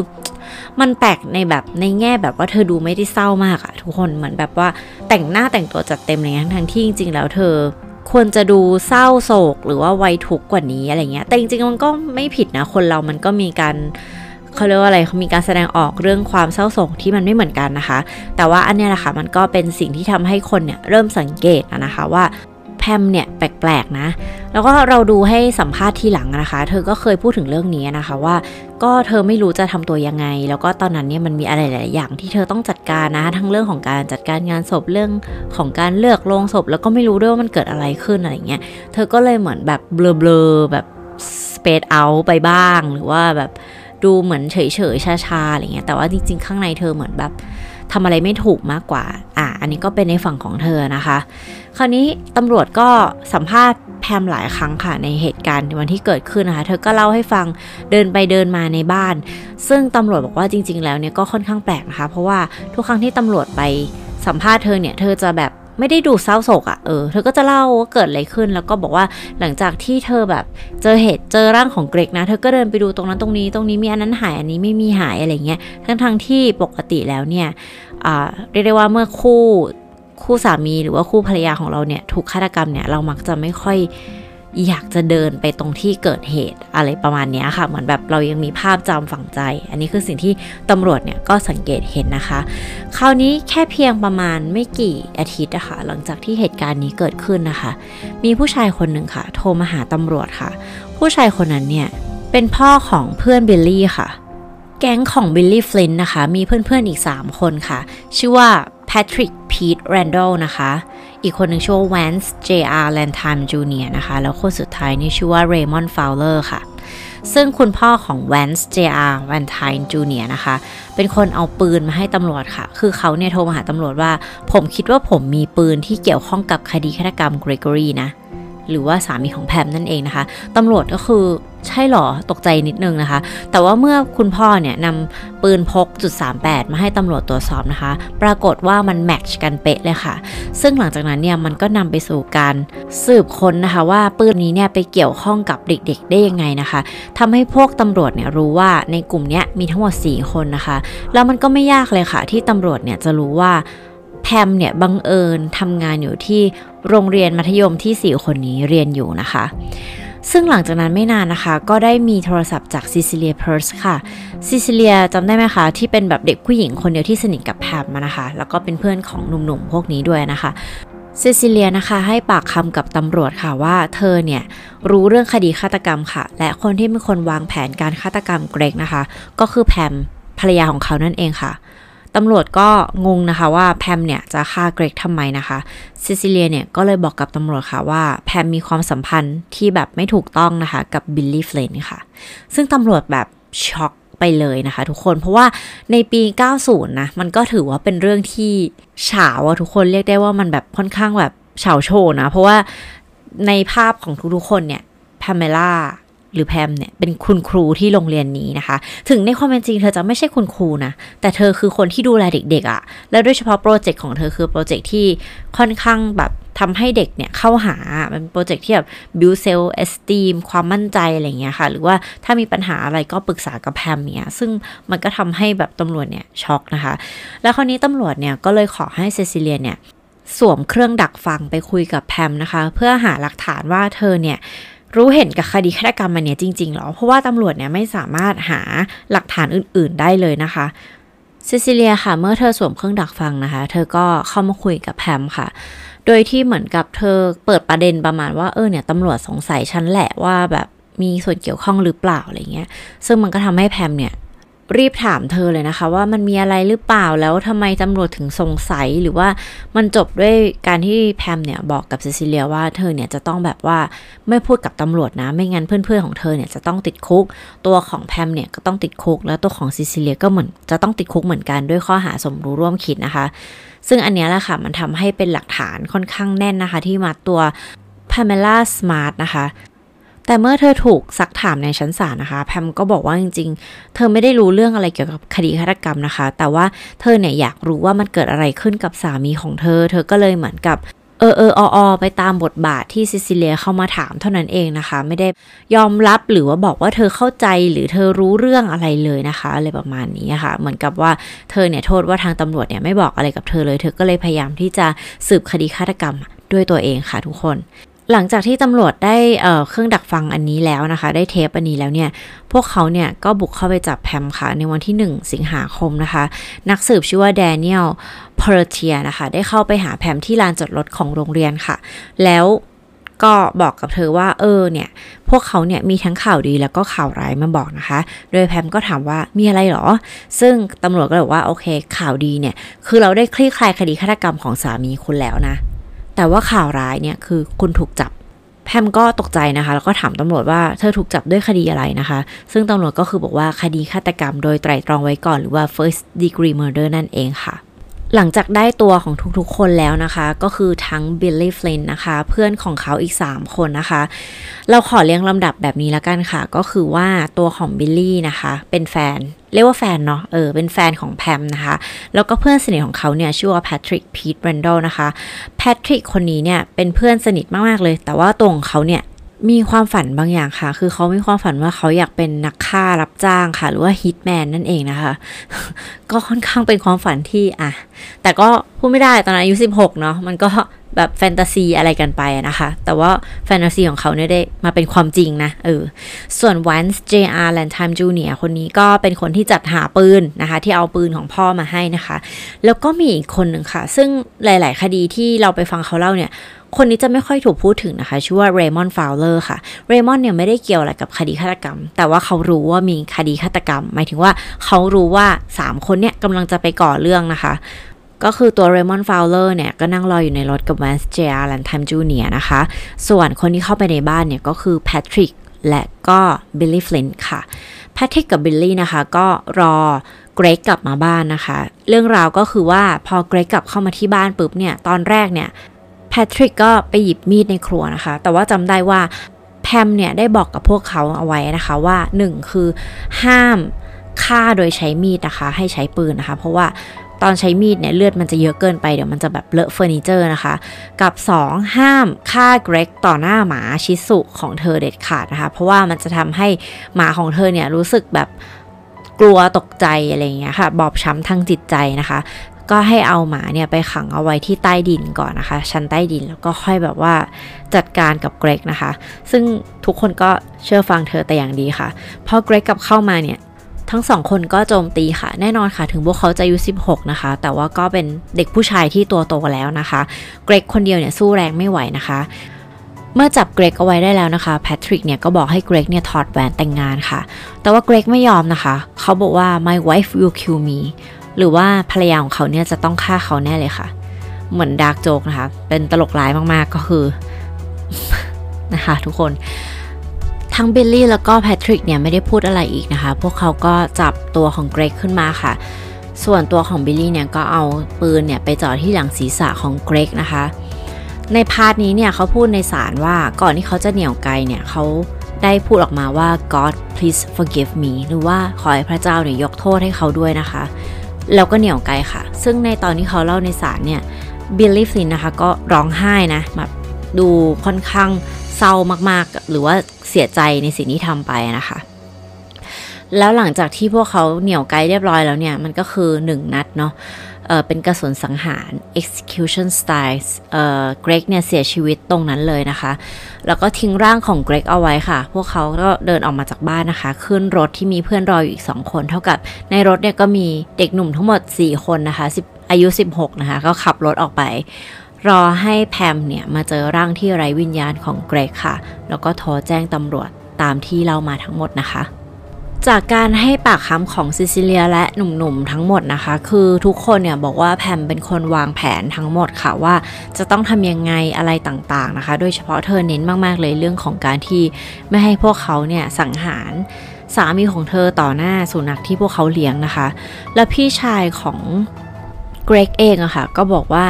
มันแปลกในแบบในแง่แบบว่าเธอดูไม่ได้เศร้ามากอะทุกคนเหมือนแบบว่าแต่งหน้าแต่งตัวจัดเต็มอะไรเงี้ยทั้งที่จริงๆแล้วเธอ ควรจะดูเศร้าโศก หรือว่าไวยทุกข์กว่านี้อะไรเงี้ย แต่จริงๆมันก็ไม่ผิดนะ คนเรามันก็มีการเขาเรียกว่าอะไรเขามีการแสดงออกเรื่องความเศร้าโศกที่มันไม่เหมือนกันนะคะ แต่ว่าอันเนี้ยแหละค่ะมันก็เป็นสิ่งที่ทำให้คนเนี่ยเริ่มสังเกตนะคะว่า พมเนี่ยแปลกๆนะ แล้วก็เราดูให้สัมภาษณ์ทีหลังนะคะ เธอก็เคยพูดถึงเรื่องนี้นะคะว่า ก็เธอไม่รู้จะทำตัวยังไง แล้วก็ตอนนั้นเนี่ยมันมีอะไรหลายอย่างที่เธอต้องจัดการนะ ทั้งเรื่องของการจัดการงานศพเรื่องของการเลือกโรงศพ แล้วก็ไม่รู้ด้วยว่ามันเกิดอะไรขึ้นอะไรเงี้ย เธอก็เลยเหมือนแบบเบลอๆแบบสเปซเอาไปบ้าง หรือว่าแบบดูเหมือนเฉยๆชาๆอะไรเงี้ย แต่ว่าจริงๆ ข้างในเธอเหมือนแบบทำอะไรไม่ถูกมากกว่า อะ อันนี้ก็เป็นในฝั่งของเธอนะคะ คราวนี้ตำรวจก็สัมภาษณ์แพมหลายครั้งค่ะในเหตุการณ์วันที่เกิดขึ้นนะคะ เธอก็เล่าให้ฟังเดินไปเดินมาในบ้าน ซึ่งตำรวจบอกว่าจริง ๆ แล้วเนี่ยก็ค่อนข้างแปลกนะคะ เพราะว่าทุกครั้งที่ตำรวจไปสัมภาษณ์เธอเนี่ยเธอจะแบบไม่ได้ดูเศร้าโศกอะ่ะ เออ เธอก็จะเล่าว่าเกิดอะไรขึ้น แล้วก็บอกว่าหลังจากที่เธอแบบเจอเหตุเจอร่างของเกรกนะ เธอก็เดินไปดูตรงนั้นตรงนี้ ตรงนี้มีอันนั้นหาย อันนี้ไม่มีหายอะไรเงี้ย ทั้งทงที่ปกติแล้วเนี่ยอ่าเรียกได้ว่าเมื่อคู่ คู่สามีหรือว่าคู่ภรรยาของเราเนี่ยถูกฆาตกรรมเนี่ยเรามักจะไม่ค่อยอยากจะเดินไปตรงที่เกิดเหตุอะไรประมาณนี้ค่ะ เหมือนแบบเรายังมีภาพจำฝังใจ อันนี้คือสิ่งที่ตำรวจเนี่ยก็สังเกตเห็นนะคะ คราวนี้แค่เพียงประมาณไม่กี่อาทิตย์นะคะหลังจากที่เหตุการณ์นี้เกิดขึ้นนะคะ มีผู้ชายคนหนึ่งค่ะ โทรมาหาตำรวจค่ะ ผู้ชายคนนั้นเนี่ยเป็นพ่อของเพื่อนบิลลี่ค่ะ แก๊งของบิลลี่ฟลินนะคะ มีเพื่อนๆอีก 3 คนค่ะ ชื่อว่า แพทริกพีทแรนดอลนะคะ อีกคนหนึ่งชื่อว่าแวนซ์เจอาร์ลาทามจูเนียร์นะคะ แล้วคนสุดท้ายนี่ชื่อว่าเรย์มอนด์ฟาวเลอร์ค่ะ ซึ่งคุณพ่อของแวนส์เจอาร์แวนทายจูเนียนะคะ เป็นคนเอาปืนมาให้ตำรวจค่ะ คือเขาเนี่ยโทรมาหาตำรวจว่า ผมคิดว่าผมมีปืนที่เกี่ยวข้องกับคดีฆาตกรรมเกรกอรีนะ หรือว่าสามีของแพมนั่นเองนะคะตำรวจก็คือใช่หรอตกใจนิดนึงนะคะ แต่ว่าเมื่อคุณพ่อเนี่ยนำปืนพกจุด38 มาให้ตำรวจตรวจสอบนะคะ ปรากฏว่ามันแมทช์กันเป๊ะเลยค่ะ ซึ่งหลังจากนั้นเนี่ยมันก็นำไปสู่การสืบค้นนะคะ ว่าปืนนี้เนี่ยไปเกี่ยวข้องกับเด็กๆได้ยังไงนะคะทำให้พวกตำรวจเนี่ยรู้ว่าในกลุ่มเนี้ยมีทั้งหมด 4 คนนะคะ แล้วมันก็ไม่ยากเลยค่ะ ที่ตำรวจเนี่ยจะรู้ว่า แพมเนี่ยบังเอิญทำงานอยู่ที่โรงเรียนมัธยมที่ 4 คนนี้เรียนอยู่นะคะ ซึ่งหลังจากนั้นไม่นานนะคะ ก็ได้มีโทรศัพท์จากซิซิเลียเพียร์สค่ะซิซิเลียจำได้ไหมคะที่เป็นแบบเด็กผู้หญิงคนเดียวที่สนิทกับแพมนะคะ แล้วก็เป็นเพื่อนของหนุ่มๆพวกนี้ด้วยนะคะซิซิเลียนะคะให้ปากคำกับตำรวจค่ะว่าเธอเนี่ยรู้เรื่องคดีฆาตกรรมค่ะ และคนที่เป็นคนวางแผนการฆาตกรรมเกรกนะคะ ก็คือแพมภรรยาของเขานั่นเองค่ะ ตำรวจก็งงนะคะว่าแพมเนี่ยจะฆ่าเกรกทำไมนะคะซิซิเลียเนี่ยก็เลยบอกกับตำรวจค่ะว่าแพมมีความสัมพันธ์ที่แบบไม่ถูกต้องนะคะกับบิลลี่ฟลินค่ะ ซึ่งตำรวจแบบช็อกไปเลยนะคะทุกคนเพราะว่าในปี 90 นะ มันก็ถือว่าเป็นเรื่องที่ฉาวอะทุกคนเรียกได้ว่ามันแบบค่อนข้างแบบฉาวโฉ่นะ เพราะว่าในภาพของทุกๆคนเนี่ยพาเมล่า หรือแพมเนี่ยเป็นคุณครูที่โรงเรียนนี้นะคะ ถึงในความเป็นจริงเธอจะไม่ใช่คุณครูนะ แต่เธอคือคนที่ดูแลเด็กๆอะค่ะ แล้วโดยเฉพาะโปรเจกต์ของเธอคือโปรเจกต์ที่ค่อนข้างแบบทำให้เด็กเนี่ยเข้าหา มันโปรเจกต์ที่แบบ build self esteem ความมั่นใจอะไรเงี้ยค่ะ หรือว่าถ้ามีปัญหาอะไรก็ปรึกษากับแพมเนี่ย ซึ่งมันก็ทำให้แบบตำรวจเนี่ยช็อกนะคะ แล้วคราวนี้ตำรวจเนี่ยก็เลยขอให้เซซิเลียเนี่ยสวมเครื่องดักฟังไปคุยกับแพมนะคะ เพื่อหาหลักฐานว่าเธอเนี่ย รู้เห็นกับคดีฆาตกรรมมันเนี่ยจริงๆหรอ เพราะว่าตำรวจเนี่ยไม่สามารถหาหลักฐานอื่นๆได้เลยนะคะซิซิเลียค่ะ เมื่อเธอสวมเครื่องดักฟังนะคะ เธอก็เข้ามาคุยกับแพมค่ะ โดยที่เหมือนกับเธอเปิดประเด็นประมาณว่าเออเนี่ยตำรวจสงสัยฉันแหละว่าแบบมีส่วนเกี่ยวข้องหรือเปล่าอะไรเงี้ย ซึ่งมันก็ทำให้แพมเนี่ย รีบถามเธอเลยนะคะ ว่ามันมีอะไรหรือเปล่าแล้วทำไมตำรวจถึงสงสัยหรือว่ามันจบด้วยการที่แพมเนี่ยบอกกับซิซิเลียว่าเธอเนี่ยจะต้องแบบว่าไม่พูดกับตำรวจนะ ไม่งั้นเพื่อนๆของเธอเนี่ยจะต้องติดคุก ตัวของแพมเนี่ยก็ต้องติดคุก แล้วตัวของซิซิเลียก็เหมือนจะต้องติดคุกเหมือนกันด้วยข้อหาสมรู้ร่วมคิดนะคะ ซึ่งอันนี้แหละค่ะมันทำให้เป็นหลักฐานค่อนข้างแน่นนะคะ ที่มาตัวพาเมล่าสมาร์ทนะคะ แต่เมื่อเธอถูกซักถามในชั้นศาลนะคะ แพมก็บอกว่าจริง ๆ เธอไม่ได้รู้เรื่องอะไรเกี่ยวกับคดีฆาตกรรมนะคะ แต่ว่าเธอเนี่ยอยากรู้ว่ามันเกิดอะไรขึ้นกับสามีของเธอ เธอก็เลยเหมือนกับเออเออออไปตามบทบาทที่ซิซิเลียเข้ามาถามเท่านั้นเองนะคะ ไม่ได้ยอมรับหรือว่าบอกว่าเธอเข้าใจหรือเธอรู้เรื่องอะไรเลยนะคะอะไรประมาณนี้ค่ะ เหมือนกับว่าเธอเนี่ยโทษว่าทางตำรวจเนี่ยไม่บอกอะไรกับเธอเลย เธอก็เลยพยายามที่จะสืบคดีฆาตกรรมด้วยตัวเองค่ะทุกคน หลังจากที่ตำรวจได้เครื่องดักฟังอันนี้แล้วนะคะ ได้เทปอันนี้แล้วเนี่ย พวกเขาเนี่ยก็บุกเข้าไปจับแพมค่ะ ในวันที่ 1 สิงหาคมนะคะ นักสืบชื่อว่าแดเนียลพอร์เทียนะคะ ได้เข้าไปหาแพมที่ลานจอดรถของโรงเรียนค่ะ แล้วก็บอกกับเธอว่า เออเนี่ย พวกเขาเนี่ยมีทั้งข่าวดีแล้วก็ข่าวร้ายมาบอกนะคะ โดยแพมก็ถามว่ามีอะไรหรอ ซึ่งตำรวจก็บอกว่าโอเค ข่าวดีเนี่ย คือเราได้คลี่คลายคดีฆาตกรรมของสามีคุณแล้วนะ แต่ว่าข่าวร้ายเนี่ยคือคุณถูกจับ แพมก็ตกใจนะคะ แล้วก็ถามตำรวจว่าเธอถูกจับด้วยคดีอะไรนะคะ ซึ่งตำรวจก็คือบอกว่าคดีฆาตกรรมโดยไตร่ตรองไว้ก่อนหรือว่า first degree murder นั่นเองค่ะ หลังจากได้ตัวของทุกๆคนแล้วนะคะ ก็คือทั้งบิลลี่ฟลินนะคะ เพื่อนของเขาอีก 3 คนนะคะ เราขอเรียงลำดับแบบนี้แล้วกันค่ะ ก็คือว่าตัวของบิลลี่นะคะ เป็นแฟน เรียกว่าแฟนเนาะเออเป็นแฟนของแพมนะคะ แล้วก็เพื่อนสนิทของเขาเนี่ย ชื่อว่าแพทริกพีทแบรนดอลนะคะแพทริกคนนี้เนี่ย เป็นเพื่อนสนิทมากๆเลย แต่ว่าตัวของเขาเนี่ย มีความฝันบางอย่างค่ะ คือเขามีความฝันว่าเขาอยากเป็นนักฆ่ารับจ้างค่ะ หรือว่า hitman นั่นเองนะคะ ก็ค่อนข้างเป็นความฝันที่อะ แต่ก็พูดไม่ได้ตอนนั้นอายุ16 เนาะ มันก็แบบแฟนตาซีอะไรกันไปนะคะ แต่ว่าแฟนตาซีของเขาเนี่ยได้มาเป็นความจริงนะ เออ ส่วน Vance J.R. Landtime Jr. คนนี้ก็เป็นคนที่จัดหาปืนนะคะ ที่เอาปืนของพ่อมาให้นะคะ แล้วก็มีอีกคนหนึ่งค่ะ ซึ่งหลาย ๆ คดีที่เราไปฟังเขาเล่าเนี่ย คนนี้จะไม่ค่อยถูกพูดถึงนะคะ ชื่อว่าเรมอนฟาวเลอร์ค่ะ เรมอนเนี่ยไม่ได้เกี่ยวอะไรกับคดีฆาตกรรม แต่ว่าเขารู้ว่ามีคดีฆาตกรรม หมายถึงว่าเขารู้ว่า 3 คนเนี่ยกำลังจะไปก่อเรื่องนะคะก็คือตัวเรมอนฟาวเลอร์เนี่ย ก็นั่งรออยู่ในรถกับแวนส์เจอาร์แลนทัมจูเนียนะคะ ส่วนคนที่เข้าไปในบ้านเนี่ย ก็คือแพทริกและก็บิลลี่ฟลินค่ะแพทริกกับบิลลี่นะคะ ก็รอเกรกกลับมาบ้านนะคะ เรื่องราวก็คือว่าพอเกรกกลับเข้ามาที่บ้านปุ๊บเนี่ย ตอนแรกเนี่ย แพทริกก็ไปหยิบมีดในครัวนะคะ แต่ว่าจำได้ว่าแพมเนี่ยได้บอกกับพวกเขาเอาไว้นะคะว่า 1 คือห้ามฆ่าโดยใช้มีดนะคะ ให้ใช้ปืนนะคะ เพราะว่าตอนใช้มีดเนี่ยเลือดมันจะเยอะเกินไปเดี๋ยวมันจะแบบเลอะเฟอร์นิเจอร์นะคะ กับ 2 ห้ามฆ่าเกรกต่อหน้าหมาชิสุของเธอเด็ดขาดนะคะ เพราะว่ามันจะทำให้หมาของเธอเนี่ยรู้สึกแบบกลัวตกใจอะไรเงี้ยค่ะ บอบช้ำทางจิตใจนะคะ ก็ให้เอาหมาเนี่ยไปขังเอาไว้ที่ใต้ดินก่อนนะคะ ชั้นใต้ดินแล้วก็ค่อยแบบว่าจัดการกับเกรกนะคะ ซึ่งทุกคนก็เชื่อฟังเธอแต่อย่างดีค่ะพอเกรกกลับเข้ามาเนี่ยทั้งสองคนก็โจมตีค่ะ แน่นอนค่ะ ถึงพวกเขาจะอายุ 16 นะคะ แต่ว่าก็เป็นเด็กผู้ชายที่ตัวโตแล้วนะคะ เกรกคนเดียวเนี่ยสู้แรงไม่ไหวนะคะ เมื่อจับเกรกเอาไว้ได้แล้วนะคะแพทริกเนี่ยก็บอกให้เกรกเนี่ยถอดแหวนแต่งงานค่ะ แต่ว่าเกรกไม่ยอมนะคะ เขาบอกว่า my wife will kill me หรือว่าภรรยาของเขาเนี่ยจะต้องฆ่าเขาแน่เลยค่ะ เหมือน dark joke นะคะ เป็นตลกร้ายมากๆก็คือนะคะทุกคนทั้งบิลลี่แล้วก็แพทริกเนี่ยไม่ได้พูดอะไรอีกนะคะ พวกเขาก็จับตัวของเกรกขึ้นมาค่ะ ส่วนตัวของบิลลี่เนี่ยก็เอาปืนเนี่ยไปจ่อที่หลังศีรษะของเกรกนะคะ ใน part นี้เนี่ยเขาพูดในศาลว่าก่อนที่เขาจะเหนี่ยวไกเนี่ยเขาได้พูดออกมาว่า God please forgive me หรือว่าขอให้พระเจ้าเนี่ยยกโทษให้เขาด้วยนะคะ แล้วก็เหนี่ยวไกลค่ะ ซึ่งในตอนที่เขาเล่าในศาลเนี่ยบิลลี่ฟินนะคะก็ร้องไห้นะแบบดูค่อนข้างเศร้ามากๆ หรือว่าเสียใจในสิ่งที่ทำไปนะคะ แล้วหลังจากที่พวกเขาเหนี่ยวไกลเรียบร้อยแล้วเนี่ย มันก็คือหนึ่งนัดเนาะ เป็นกระสุนสังหาร execution style เอ่อเกรกเนี่ยเสียชีวิตตรงนั้นเลยนะคะ แล้วก็ทิ้งร่างของเกรกเอาไว้ค่ะ พวกเขาก็เดินออกมาจากบ้านนะคะ ขึ้นรถที่มีเพื่อนรออยู่อีก 2 คน เท่ากับในรถเนี่ยก็มีเด็กหนุ่มทั้งหมด 4 คนนะคะอายุ 16 นะคะ ก็ขับรถออกไป รอให้แพมเนี่ยมาเจอร่างที่ไร้วิญญาณของเกรกค่ะ แล้วก็โทรแจ้งตำรวจตามที่เรามาทั้งหมดนะคะ จากการให้ปากคำของซิซิเลียและหนุ่มๆทั้งหมดนะคะ คือทุกคนเนี่ยบอกว่าแพมเป็นคนวางแผนทั้งหมดค่ะว่าจะต้องทำยังไงอะไรต่างๆนะคะ โดยเฉพาะเธอเน้นมากๆเลยเรื่องของการที่ไม่ให้พวกเขาเนี่ยสังหารสามีของเธอต่อหน้าสุนัขที่พวกเขาเลี้ยงนะคะ และพี่ชายของเกรกเองอะค่ะก็บอกว่า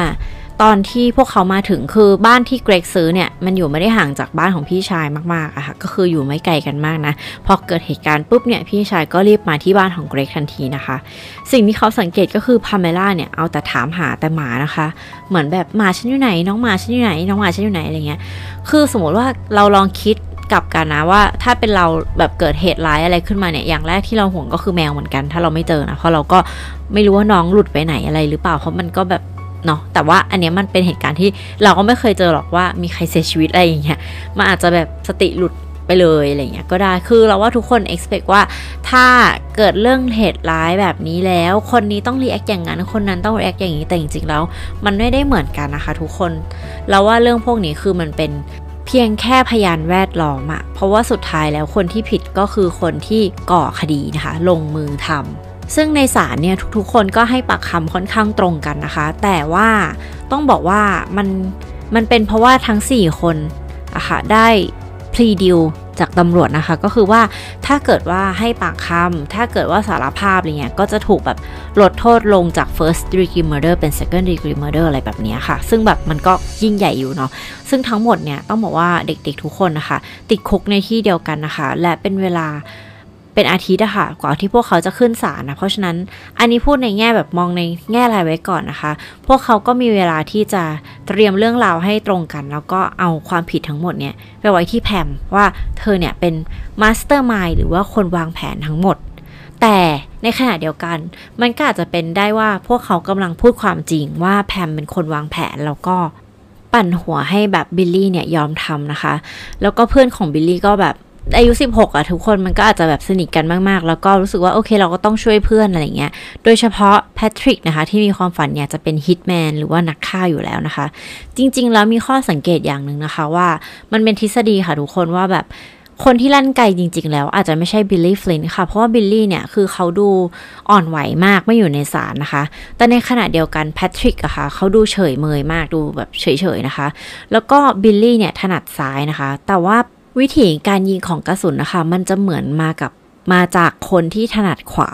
ตอนที่พวกเขามาถึงคือบ้านที่เกรกซื้อเนี่ย มันอยู่ไม่ได้ห่างจากบ้านของพี่ชายมากๆอะค่ะก็คืออยู่ไม่ไกลกันมากนะ พอเกิดเหตุการณ์ปุ๊บเนี่ยพี่ชายก็รีบมาที่บ้านของเกรกทันทีนะคะ สิ่งที่เขาสังเกตก็คือพาเมล่าเนี่ยเอาแต่ถามหาแต่หมานะคะ เหมือนแบบหมาฉันอยู่ไหน น้องหมาฉันอยู่ไหน น้องหมาฉันอยู่ไหนอะไรเงี้ยคือสมมติว่าเราลองคิดกลับกันนะว่าถ้าเป็นเราแบบเกิดเหตุร้ายอะไรขึ้นมาเนี่ยอย่างแรกที่เราห่วงก็คือแมวเหมือนกัน ถ้าเราไม่เจอนะเพราะเราก็ไม่รู้ว่าน้องหลุดไปไหนอะไรหรือเปล่าเพราะมันก็แบบ เนาะแต่ว่าอันเนี้ยมันเป็นเหตุการณ์ที่เราก็ไม่เคยเจอหรอกว่ามีใครเสียชีวิตอะไรอย่างเงี้ยมันอาจจะแบบสติหลุดไปเลยอะไรเงี้ยก็ได้คือเราว่าทุกคน expect ว่าถ้าเกิดเรื่องเหตุร้ายแบบนี้แล้ว คนนี้ต้อง react อย่างนั้น คนนั้นต้อง react อย่างนี้แต่จริงๆแล้ว มันไม่ได้เหมือนกันนะคะ ทุกคนเราว่าเรื่องพวกนี้คือมันเป็นเพียงแค่พยานแวดล้อมอะเพราะว่าสุดท้ายแล้วคนที่ผิดก็คือคนที่ก่อคดีนะคะ ลงมือทำ ซึ่งในศาลเนี่ยทุกๆ คนก็ให้ปากคำค่อนข้างตรงกันนะคะ แต่ว่าต้องบอกว่ามันมันเป็นเพราะว่าทั้ง 4 คนอะคะ่ะได้พลีดิวจากตำรวจนะคะ ก็คือว่าถ้าเกิดว่าให้ปากคำถ้าเกิดว่าสารภาพอะไรเงี้ยก็จะถูกแบบลดโทษลงจาก first degree murder เป็น second degree murder อะไรแบบนี้ค่ะ ซึ่งแบบมันก็ยิ่งใหญ่อยู่เนาะซึ่งทั้งหมดเนี่ยต้องบอกว่าเด็กๆทุกคนนะคะ ติดคุกในที่เดียวกันนะคะ และเป็นเวลา เป็นอาทิตย์อะค่ะกว่าที่พวกเขาจะขึ้นศาลนะเพราะฉะนั้นอันนี้พูดในแง่แบบมองในแง่อะไรไว้ก่อนนะคะ พวกเขาก็มีเวลาที่จะเตรียมเรื่องราวให้ตรงกัน แล้วก็เอาความผิดทั้งหมดเนี่ยไปไว้ที่แพมว่าเธอเนี่ยเป็นmastermind หรือว่าคนวางแผนทั้งหมด แต่ในขณะเดียวกัน มันก็อาจจะเป็นได้ว่าพวกเขากำลังพูดความจริงว่าแพมเป็นคนวางแผนแล้วก็ปั่นหัวให้แบบบิลลี่เนี่ยยอมทำนะคะ แล้วก็เพื่อนของบิลลี่ก็แบบ อายุ 16อะทุกคนมันก็อาจจะแบบสนิทกันมากๆ แล้วก็รู้สึกว่าโอเคเราก็ต้องช่วยเพื่อนอะไรเงี้ย โดยเฉพาะแพทริกนะคะ ที่มีความฝันอยากจะเป็น hitman หรือว่านักฆ่าอยู่แล้วนะคะ จริง ๆ แล้วมีข้อสังเกตอย่างหนึ่งนะคะว่ามันเป็นทฤษฎีค่ะทุกคนว่าแบบคนที่ลั่นไกจริง ๆ แล้วอาจจะไม่ใช่บิลลี่ฟลินค่ะ เพราะว่าบิลลี่เนี่ย คือเขาดูอ่อนไหวมากเมื่ออยู่ในศาลนะคะ แต่ในขณะเดียวกันแพทริกอะค่ะเขาดูเฉยเมยมากดูแบบเฉย ๆ นะคะ แล้วก็บิลลี่เนี่ย ถนัดซ้ายนะคะ แต่ว่า วิธีการยิงของกระสุนนะคะ มันจะเหมือนมากับมาจากคนที่ถนัดขวา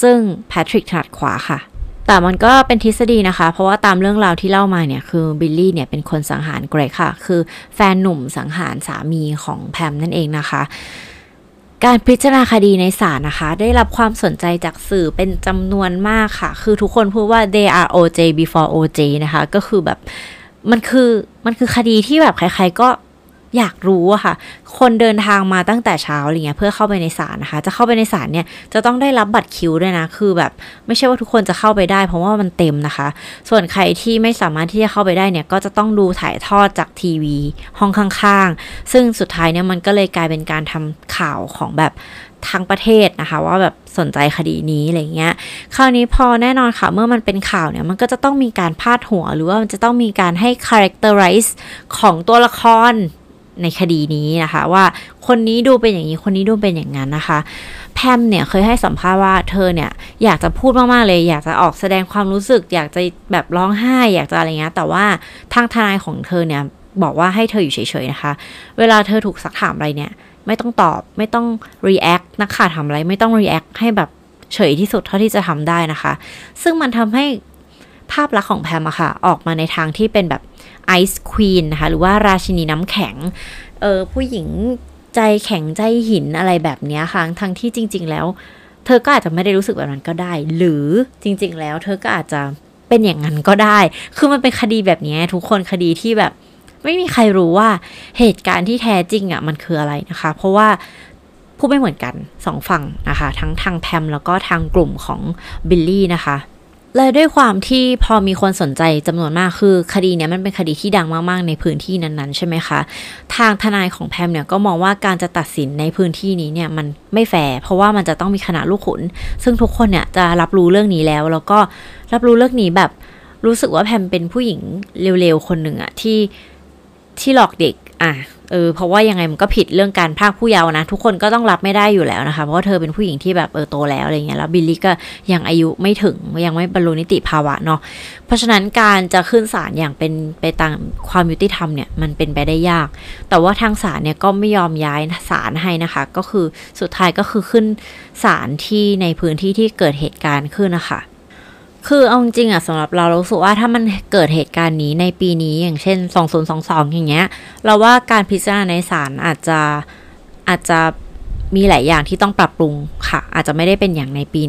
ซึ่งแพทริกถนัดขวาค่ะ แต่มันก็เป็นทฤษฎีนะคะ เพราะว่าตามเรื่องราวที่เล่ามาเนี่ยคือบิลลี่เนี่ยเป็นคนสังหารเกรกค่ะ คือแฟนหนุ่มสังหารสามีของแพมนั่นเองนะคะการพิจารณาคดีในศาลนะคะ ได้รับความสนใจจากสื่อเป็นจำนวนมากค่ะ คือทุกคนพูดว่า they are OJ before OJ นะคะ ก็คือแบบ มันคือมันคือคดีที่แบบใครๆก็ อยากรู้อะค่ะ คนเดินทางมาตั้งแต่เช้าอะไรเงี้ยเพื่อเข้าไปในศาลนะคะ จะเข้าไปในศาลเนี่ยจะต้องได้รับบัตรคิวด้วยนะ คือแบบไม่ใช่ว่าทุกคนจะเข้าไปได้ เพราะว่ามันเต็มนะคะ ส่วนใครที่ไม่สามารถที่จะเข้าไปได้เนี่ยก็จะต้องดูถ่ายทอดจากทีวี ห้องข้างๆ ซึ่งสุดท้ายเนี่ยมันก็เลยกลายเป็นการทำข่าวของแบบทั้งประเทศนะคะ ว่าแบบสนใจคดีนี้อะไรเงี้ย คราวนี้พอแน่นอนค่ะ เมื่อมันเป็นข่าวเนี่ย มันก็จะต้องมีการพาดหัว หรือว่ามันจะต้องมีการให้ characterize ของตัวละคร ในคดีนี้นะคะ ว่าคนนี้ดูเป็นอย่างนี้คนนี้ดูเป็นอย่างนั้นนะคะ แพมเนี่ยเคยให้สัมภาษณ์ว่าเธอเนี่ยอยากจะพูดมากๆเลย อยากจะออกแสดงความรู้สึก อยากจะแบบร้องไห้ อยากจะอะไรเงี้ยแต่ว่าทางทนายของเธอเนี่ยบอกว่าให้เธออยู่เฉยๆนะคะ เวลาเธอถูกสักถามอะไรเนี่ย ไม่ต้องตอบไม่ต้อง react นักข่าวทำอะไร ไม่ต้อง react ให้แบบเฉยที่สุดเท่าที่จะทำได้นะคะ ซึ่งมันทำให้ภาพลักษณ์ของแพมอะค่ะ ออกมาในทางที่เป็นแบบ ไอซ์ควีนนะคะหรือว่าราชินีน้ำแข็งเออผู้หญิงใจแข็งใจหินอะไรแบบนี้ค่ะทั้งที่จริง ๆ แล้ว เธอก็อาจจะไม่ได้รู้สึกแบบนั้นก็ได้ หรือจริง ๆ แล้ว เธอก็อาจจะเป็นอย่างนั้นก็ได้ คือมันเป็นคดีแบบนี้ทุกคนคดีที่แบบ ไม่มีใครรู้ว่าเหตุการณ์ที่แท้จริงอะ่ะมันคืออะไรนะคะ เพราะว่าผู้ไม่เหมือนกันสองฝั่งนะคะ ทั้งทางแพมแล้วก็ทางกลุ่มของบิลลี่นะคะ และด้วยความที่พอมีคนสนใจจำนวนมากคือคดีเนี้ยมันเป็นคดีที่ดังมากๆ ในพื้นที่นั้นๆ ใช่ไหมคะ ทางทนายของแพมเนี่ยก็มองว่าการจะตัดสินในพื้นที่นี้เนี่ยมันไม่แฟร์เพราะว่ามันจะต้องมีคณะลูกขุน ซึ่งทุกคนเนี่ยจะรับรู้เรื่องนี้แล้ว แล้วก็รับรู้เรื่องนี้แบบรู้สึกว่าแพมเป็นผู้หญิงเร็วๆคนหนึ่งอะที่ที่หลอกเด็ก อะเออเพราะว่ายังไงมันก็ผิดเรื่องการพากผู้เยาว์นะ ทุกคนก็ต้องรับไม่ได้อยู่แล้วนะคะ เพราะว่าเธอเป็นผู้หญิงที่แบบเออโตแล้วอะไรเงี้ยแล้วบิลลี่ก็ยังอายุไม่ถึงยังไม่บรรลุนิติภาวะเนาะเพราะฉะนั้นการจะขึ้นศาลอย่างเป็นไปตามความยุติธรรมเนี่ยมันเป็นไปได้ยาก แต่ว่าทางศาลเนี่ยก็ไม่ยอมย้ายศาลให้นะคะ ก็คือสุดท้ายก็คือขึ้นศาลที่ในพื้นที่ที่เกิดเหตุการณ์ขึ้นนะคะ คือเอาจริงอะสำหรับเราเราสึกว่าถ้ามันเกิดเหตุการณ์นี้ในปีนี้อย่างเช่น 2022 อย่างเงี้ย เราว่าการพิจารณาในศาลอาจจะอาจจะมีหลายอย่างที่ต้องปรับปรุงค่ะ อาจจะไม่ได้เป็นอย่างในปี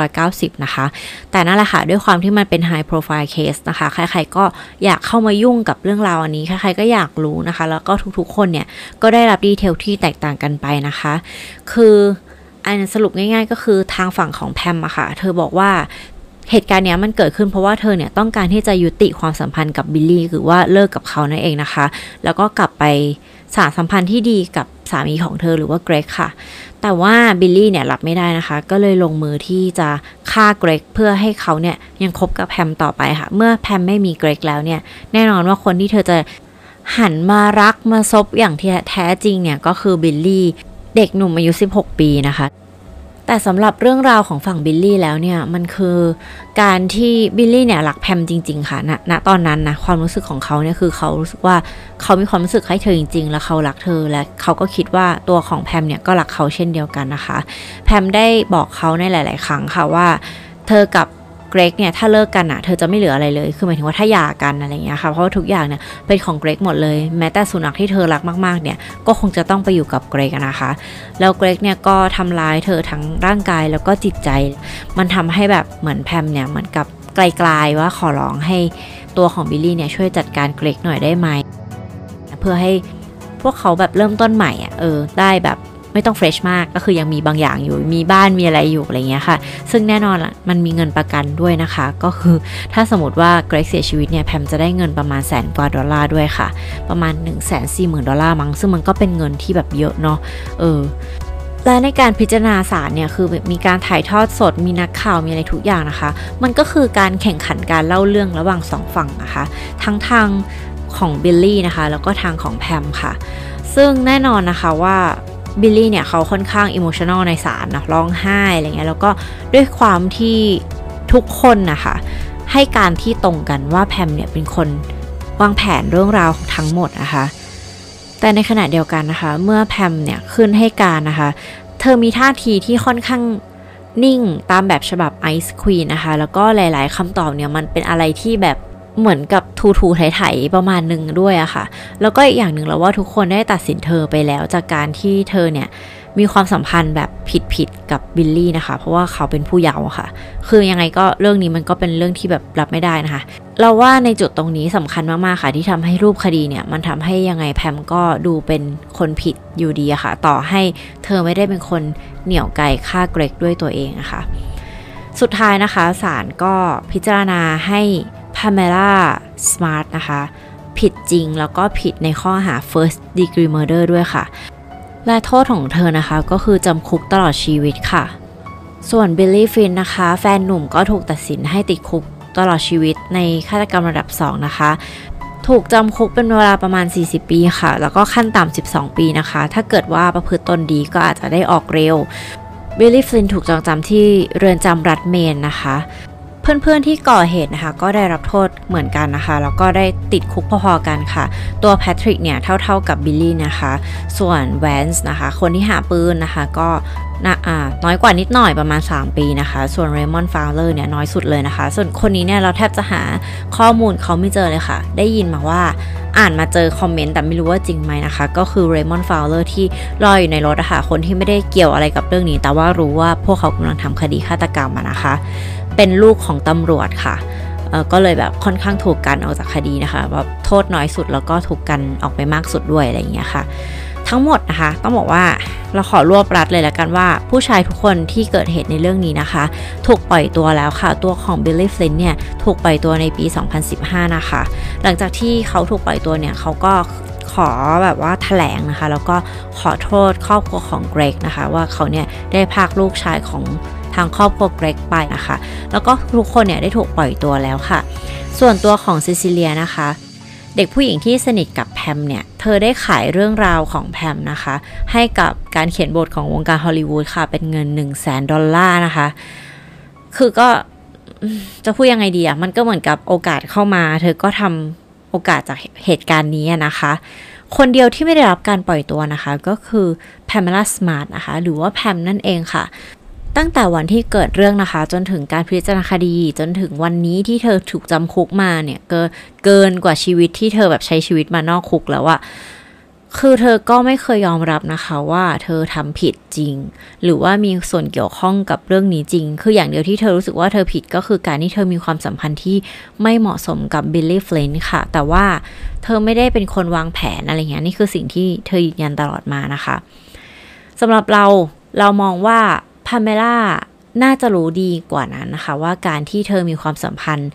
1990 นะคะ แต่นั่นแหละค่ะ ด้วยความที่มันเป็น high profile case นะคะ ใครๆก็อยากเข้ามายุ่งกับเรื่องราวอันนี้ ใครๆก็อยากรู้นะคะ แล้วก็ทุกๆ คนเนี่ย ก็ได้รับ detail ที่แตกต่างกันไปนะคะ คืออันสรุปง่ายๆก็คือทางฝั่งของแพมอะค่ะ เธอบอกว่า เหตุการณ์เนี้ยมันเกิดขึ้นเพราะว่าเธอเนี่ยต้องการที่จะยุติความสัมพันธ์กับบิลลี่หรือว่าเลิกกับเขานั่นเองนะคะ แล้วก็กลับไปสานสัมพันธ์ที่ดีกับสามีของเธอหรือว่าเกรกค่ะ แต่ว่าบิลลี่เนี่ยรับไม่ได้นะคะ ก็เลยลงมือที่จะฆ่าเกรกเพื่อให้เขาเนี่ยยังคบกับแพมต่อไปค่ะ เมื่อแพมไม่มีเกรกแล้วเนี่ยแน่นอนว่าคนที่เธอจะหันมารักมาซบอย่างแท้จริงเนี่ยก็คือบิลลี่เด็กหนุ่มอายุ 16 ปีนะคะ แต่สำหรับเรื่องราวของฝั่งบิลลี่แล้วเนี่ยมันคือการที่บิลลี่เนี่ยรักแพมจริง ๆ ค่ะณณตอนนั้นนะความรู้สึกของเขาเนี่ยคือเขารู้สึกว่าเขามีความรู้สึกให้เธอจริง ๆ แล้วเขารักเธอและเขาก็คิดว่าตัวของแพมเนี่ยก็รักเขาเช่นเดียวกันนะคะ แพมได้บอกเขาในหลาย ๆ ครั้งค่ะว่า เธอกับ เกรกเนี่ยถ้าเลิกกันอะเธอจะไม่เหลืออะไรเลย คือหมายถึงว่าถ้าหย่ากันอะไรเงี้ยค่ะ เพราะว่าทุกอย่างเนี่ยเป็นของเกรกหมดเลย แม้แต่สุนัขที่เธอรักมากๆเนี่ย ก็คงจะต้องไปอยู่กับเกรกนะคะ แล้วเกรกเนี่ยก็ทำร้ายเธอทั้งร่างกายแล้วก็จิตใจ มันทำให้แบบเหมือนแพมเนี่ยเหมือนกับไกลๆว่าขอร้องให้ตัวของบิลลี่เนี่ยช่วยจัดการเกรกหน่อยได้ไหม เพื่อให้พวกเขาแบบเริ่มต้นใหม่อะเออได้แบบ ไม่ต้อง fresh มากก็คือยังมีบางอย่างอยู่ มีบ้านมีอะไรอยู่อะไรเงี้ยค่ะ ซึ่งแน่นอนล่ะมันมีเงินประกันด้วยนะคะ ก็คือถ้าสมมติว่าเกรกเสียชีวิตเนี่ยแพมจะได้เงินประมาณแสนกว่าดอลลาร์ด้วยค่ะ ประมาณหนึ่งแสนสี่หมื่นดอลลาร์มั้งซึ่งมันก็เป็นเงินที่แบบเยอะเนาะเออและในการพิจารณาศาลเนี่ยคือมีการถ่ายทอดสดมีนักข่าวมีอะไรทุกอย่างนะคะ มันก็คือการแข่งขันการเล่าเรื่องระหว่างสองฝั่งนะคะ ทั้งทางของบิลลี่นะคะ แล้วก็ทางของแพมค่ะ ซึ่งแน่นอนนะคะว่า บิลลี่เนี่ยเขาค่อนข้าง emotional ในศาลนะร้องไห้อะไรเงี้ยแล้วก็ด้วยความที่ทุกคนนะคะให้การที่ตรงกันว่าแพมเนี่ยเป็นคนวางแผนเรื่องราวทั้งหมดนะคะ แต่ในขณะเดียวกันนะคะ เมื่อแพมเนี่ยขึ้นให้การนะคะ เธอมีท่าทีที่ค่อนข้างนิ่งตามแบบฉบับไอซ์ควีนนะคะ แล้วก็หลาย ๆคำตอบเนี่ยมันเป็นอะไรที่แบบ เหมือนกับทูทูไถๆประมาณหนึ่งด้วยอะค่ะ แล้วก็อีกอย่างหนึ่งแล้วว่าทุกคนได้ตัดสินเธอไปแล้ว จากการที่เธอเนี่ยมีความสัมพันธ์แบบผิดๆกับบิลลี่นะคะ เพราะว่าเขาเป็นผู้เยาว์ค่ะ คือยังไงก็เรื่องนี้มันก็เป็นเรื่องที่แบบรับไม่ได้นะคะ เราว่าในจุดตรงนี้สำคัญมากๆค่ะ ที่ทำให้รูปคดีเนี่ย มันทำให้ยังไงแพมก็ดูเป็นคนผิดอยู่ดีอะค่ะ ต่อให้เธอไม่ได้เป็นคนเหนี่ยวไกฆ่าเกรกด้วยตัวเองอะค่ะสุดท้ายนะคะศาลก็พิจารณาให้ พาเมล่าสมาร์ทนะคะ ผิดจริงแล้วก็ผิดในข้อหา first degree murder ด้วยค่ะ และโทษของเธอนะคะก็คือจำคุกตลอดชีวิตค่ะ ส่วนบิลลี่ฟินนะคะ แฟนหนุ่มก็ถูกตัดสินให้ติดคุกตลอดชีวิตในฆาตกรรมระดับ 2 นะคะ ถูกจำคุกเป็นเวลาประมาณ 40 ปีค่ะ แล้วก็ขั้นต่ำ 12 ปีนะคะ ถ้าเกิดว่าประพฤติตนดีก็อาจจะได้ออกเร็วบิลลี่ฟลินน์ถูกจองจำที่เรือนจำรัฐเมนนะคะ เพื่อนๆที่ก่อเหตุนะคะ ก็ได้รับโทษเหมือนกันนะคะ แล้วก็ได้ติดคุกพอๆกันค่ะ ตัวแพทริกเนี่ยเท่าๆกับบิลลี่นะคะ ส่วนแวนส์นะคะ คนที่หาปืนนะคะก็นะอ่าน้อยกว่านิดหน่อยประมาณ 3 ปีนะคะ ส่วนเรมอนฟาวเลอร์เนี่ยน้อยสุดเลยนะคะ ส่วนคนนี้เนี่ยเราแทบจะหาข้อมูลเขาไม่เจอเลยค่ะ ได้ยินมาว่าอ่านมาเจอคอมเมนต์แต่ไม่รู้ว่าจริงไหมนะคะ ก็คือเรมอนฟาวเลอร์ที่ลอยอยู่ในรถอะค่ะคนที่ไม่ได้เกี่ยวอะไรกับเรื่องนี้ แต่ว่ารู้ว่าพวกเขากำลังทำคดีฆาตกรรมนะคะ เป็นลูกของตำรวจค่ะก็เลยแบบค่อนข้างถูกกันออกจากคดีนะคะแบบโทษน้อยสุดแล้วก็ถูกกันออกไปมากสุดด้วยอะไรอย่างเงี้ยค่ะ ทั้งหมดนะคะต้องบอกว่าเราขอรวบรัดเลยล้วกันว่า ผู้ชายทุกคนที่เกิดเหตุในเรื่องนี้นะคะ ถูกปล่อยตัวแล้วค่ะ ตัวของบิลลี่ฟลินเนี่ยถูกปล่อยตัวในปี 2015 นะคะ หลังจากที่เขาถูกปล่อยตัวเนี่ยเขาก็ขอแบบว่าแถลงนะคะ แล้วก็ขอโทษครอบครัวของเกรกนะคะ ว่าเขาเนี่ยได้พากลูกชายของ ทางครอบครัวเกรกไปนะคะ แล้วก็ทุกคนเนี่ยได้ถูกปล่อยตัวแล้วค่ะ ส่วนตัวของซิซิเลียนะคะเด็กผู้หญิงที่สนิทกับแพมเนี่ย เธอได้ขายเรื่องราวของแพมนะคะ ให้กับการเขียนบทของวงการฮอลลีวูดค่ะ เป็นเงิน 1 0 0 0 0แสนดอลลาร์นะคะ คือก็จะพูดยังไงดีอะมันก็เหมือนกับโอกาสเข้ามา เธอก็ทำโอกาสจากเหตุการณ์นี้นะคะ คนเดียวที่ไม่ได้รับการปล่อยตัวนะคะ ก็คือพาเมล่าสมาร์ทนะคะ หรือว่าแพมนั่นเองค่ะ ตั้งแต่วันที่เกิดเรื่องนะคะ จนถึงการพิจารณาคดีจนถึงวันนี้ที่เธอถูกจำคุกมาเนี่ยเกินเกินกว่าชีวิตที่เธอแบบใช้ชีวิตมานอกคุกแล้วอะคือเธอก็ไม่เคยยอมรับนะคะว่าเธอทำผิดจริง หรือว่ามีส่วนเกี่ยวข้องกับเรื่องนี้จริง คืออย่างเดียวที่เธอรู้สึกว่าเธอผิดก็คือการที่เธอมีความสัมพันธ์ที่ไม่เหมาะสมกับบิลลี่เฟลนค่ะ แต่ว่าเธอไม่ได้เป็นคนวางแผนอะไรเงี้ยนี่คือสิ่งที่เธอยืนยันตลอดมานะคะสำหรับเราเรามองว่า พาเมล่าน่าจะรู้ดีกว่านั้นนะคะ ว่าการที่เธอมีความสัมพันธ์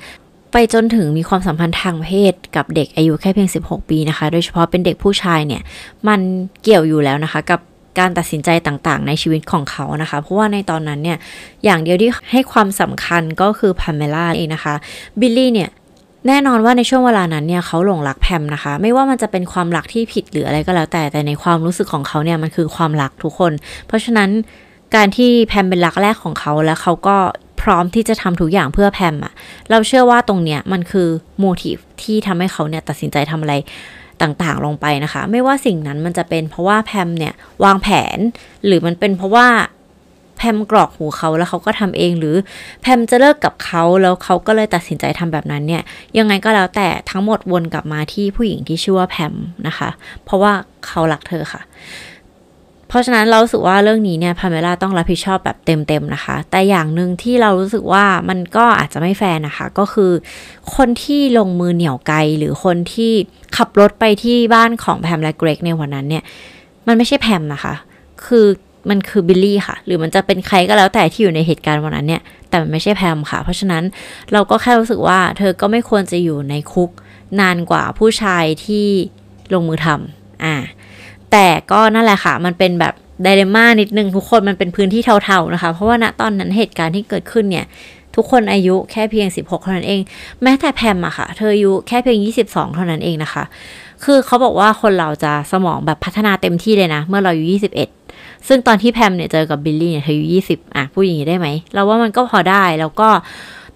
ไปจนถึงมีความสัมพันธ์ทางเพศกับเด็กอายุแค่เพียง 16 ปีนะคะ โดยเฉพาะเป็นเด็กผู้ชายเนี่ย มันเกี่ยวอยู่แล้วนะคะ กับการตัดสินใจต่างๆ ในชีวิตของเขานะคะ เพราะว่าในตอนนั้นเนี่ย อย่างเดียวที่ให้ความสำคัญก็คือพาเมล่าเองนะคะ บิลลี่เนี่ยแน่นอนว่าในช่วงเวลานั้นเนี่ยเขาหลงรักแพมนะคะ ไม่ว่ามันจะเป็นความรักที่ผิดหรืออะไรก็แล้วแต่แต่ในความรู้สึกของเขาเนี่ยมันคือความรักทุกคน เพราะฉะนั้น การที่แพมเป็นรักแรกของเขาแล้วเขาก็พร้อมที่จะทำทุกอย่างเพื่อแพมอะเราเชื่อว่าตรงเนี้ยมันคือmotive ที่ทำให้เขาเนี่ยตัดสินใจทำอะไรต่างๆลงไปนะคะ ไม่ว่าสิ่งนั้นมันจะเป็นเพราะว่าแพมเนี่ยวางแผน หรือมันเป็นเพราะว่าแพมกรอกหูเขาแล้วเขาก็ทำเองหรือแพมจะเลิกกับเขาแล้วเขาก็เลยตัดสินใจทำแบบนั้นเนี่ย ยังไงก็แล้วแต่ทั้งหมดวนกลับมาที่ผู้หญิงที่ชื่อว่าแพมนะคะ เพราะว่าเขารักเธอค่ะ เพราะฉะนั้นเรารู้สึกว่าเรื่องนี้เนี่ยพาเมล่าต้องรับผิดชอบแบบเต็มๆนะคะ แต่อย่างหนึ่งที่เรารู้สึกว่ามันก็อาจจะไม่แฟร์นะคะ ก็คือ คนที่ลงมือเหนี่ยวไกลหรือคนที่ขับรถไปที่บ้านของแพมและเกรกในวันนั้นเนี่ย มันไม่ใช่แพมนะคะ คือมันคือบิลลี่ค่ะ หรือมันจะเป็นใครก็แล้วแต่ที่อยู่ในเหตุการณ์วันนั้นเนี่ย แต่มันไม่ใช่แพมค่ะ เพราะฉะนั้นเราก็แค่รู้สึกว่า เธอก็ไม่ควรจะอยู่ในคุกนานกว่าผู้ชายที่ลงมือทำอ่า แต่ก็นั่นแหละค่ะ มันเป็นแบบไดเรม่านิดนึงทุกคนมันเป็นพื้นที่เทาๆนะคะ เพราะว่าณตอนนั้นเหตุการณ์ที่เกิดขึ้นเนี่ย ทุกคนอายุแค่เพียง 16 เท่านั้นเอง แม้แต่แพมอะค่ะ เธออายุแค่เพียง 22 เท่านั้นเองนะคะ คือเขาบอกว่าคนเราจะสมองแบบพัฒนาเต็มที่เลยนะ เมื่อเราอายุ21 ซึ่งตอนที่แพมเนี่ยเจอกับบิลลี่เนี่ยเธออายุ20 อะพูดอย่างนี้ได้ไหมเราว่ามันก็พอได้แล้วก็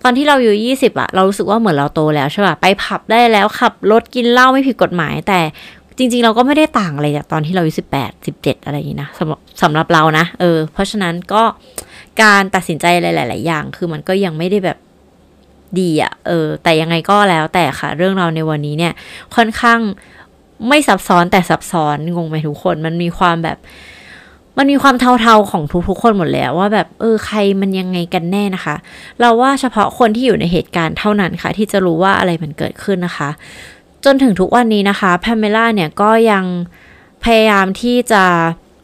ตอนที่เราอยู่ 20อะเรารู้สึกว่าเหมือนเราโตแล้วใช่ป่ะ ไปผับได้แล้วขับรถกินเหล้าไม่ผิดกฎหมาย แต่ จริง ๆ เราก็ไม่ได้ต่างอะไรจากตอนที่เราอายุ18 17อะไรอย่างนี้นะสำหรับสำหรับเรานะ เออ เพราะฉะนั้นก็การตัดสินใจหลาย ๆ อย่าง คือมันก็ยังไม่ได้แบบดีอะเออ แต่ยังไงก็แล้วแต่ค่ะ เรื่องเราในวันนี้เนี่ย ค่อนข้างไม่ซับซ้อนแต่ซับซ้อนงงไหมทุกคน มันมีความแบบ มันมีความเทาๆของทุกๆคนหมดแล้วว่าแบบเออใครมันยังไงกันแน่นะคะ เราว่าเฉพาะคนที่อยู่ในเหตุการณ์เท่านั้นค่ะ ที่จะรู้ว่าอะไรมันเกิดขึ้นนะคะ จนถึงทุกวันนี้นะคะแพมเมล่าเนี่ยก็ยังพยายามที่จะ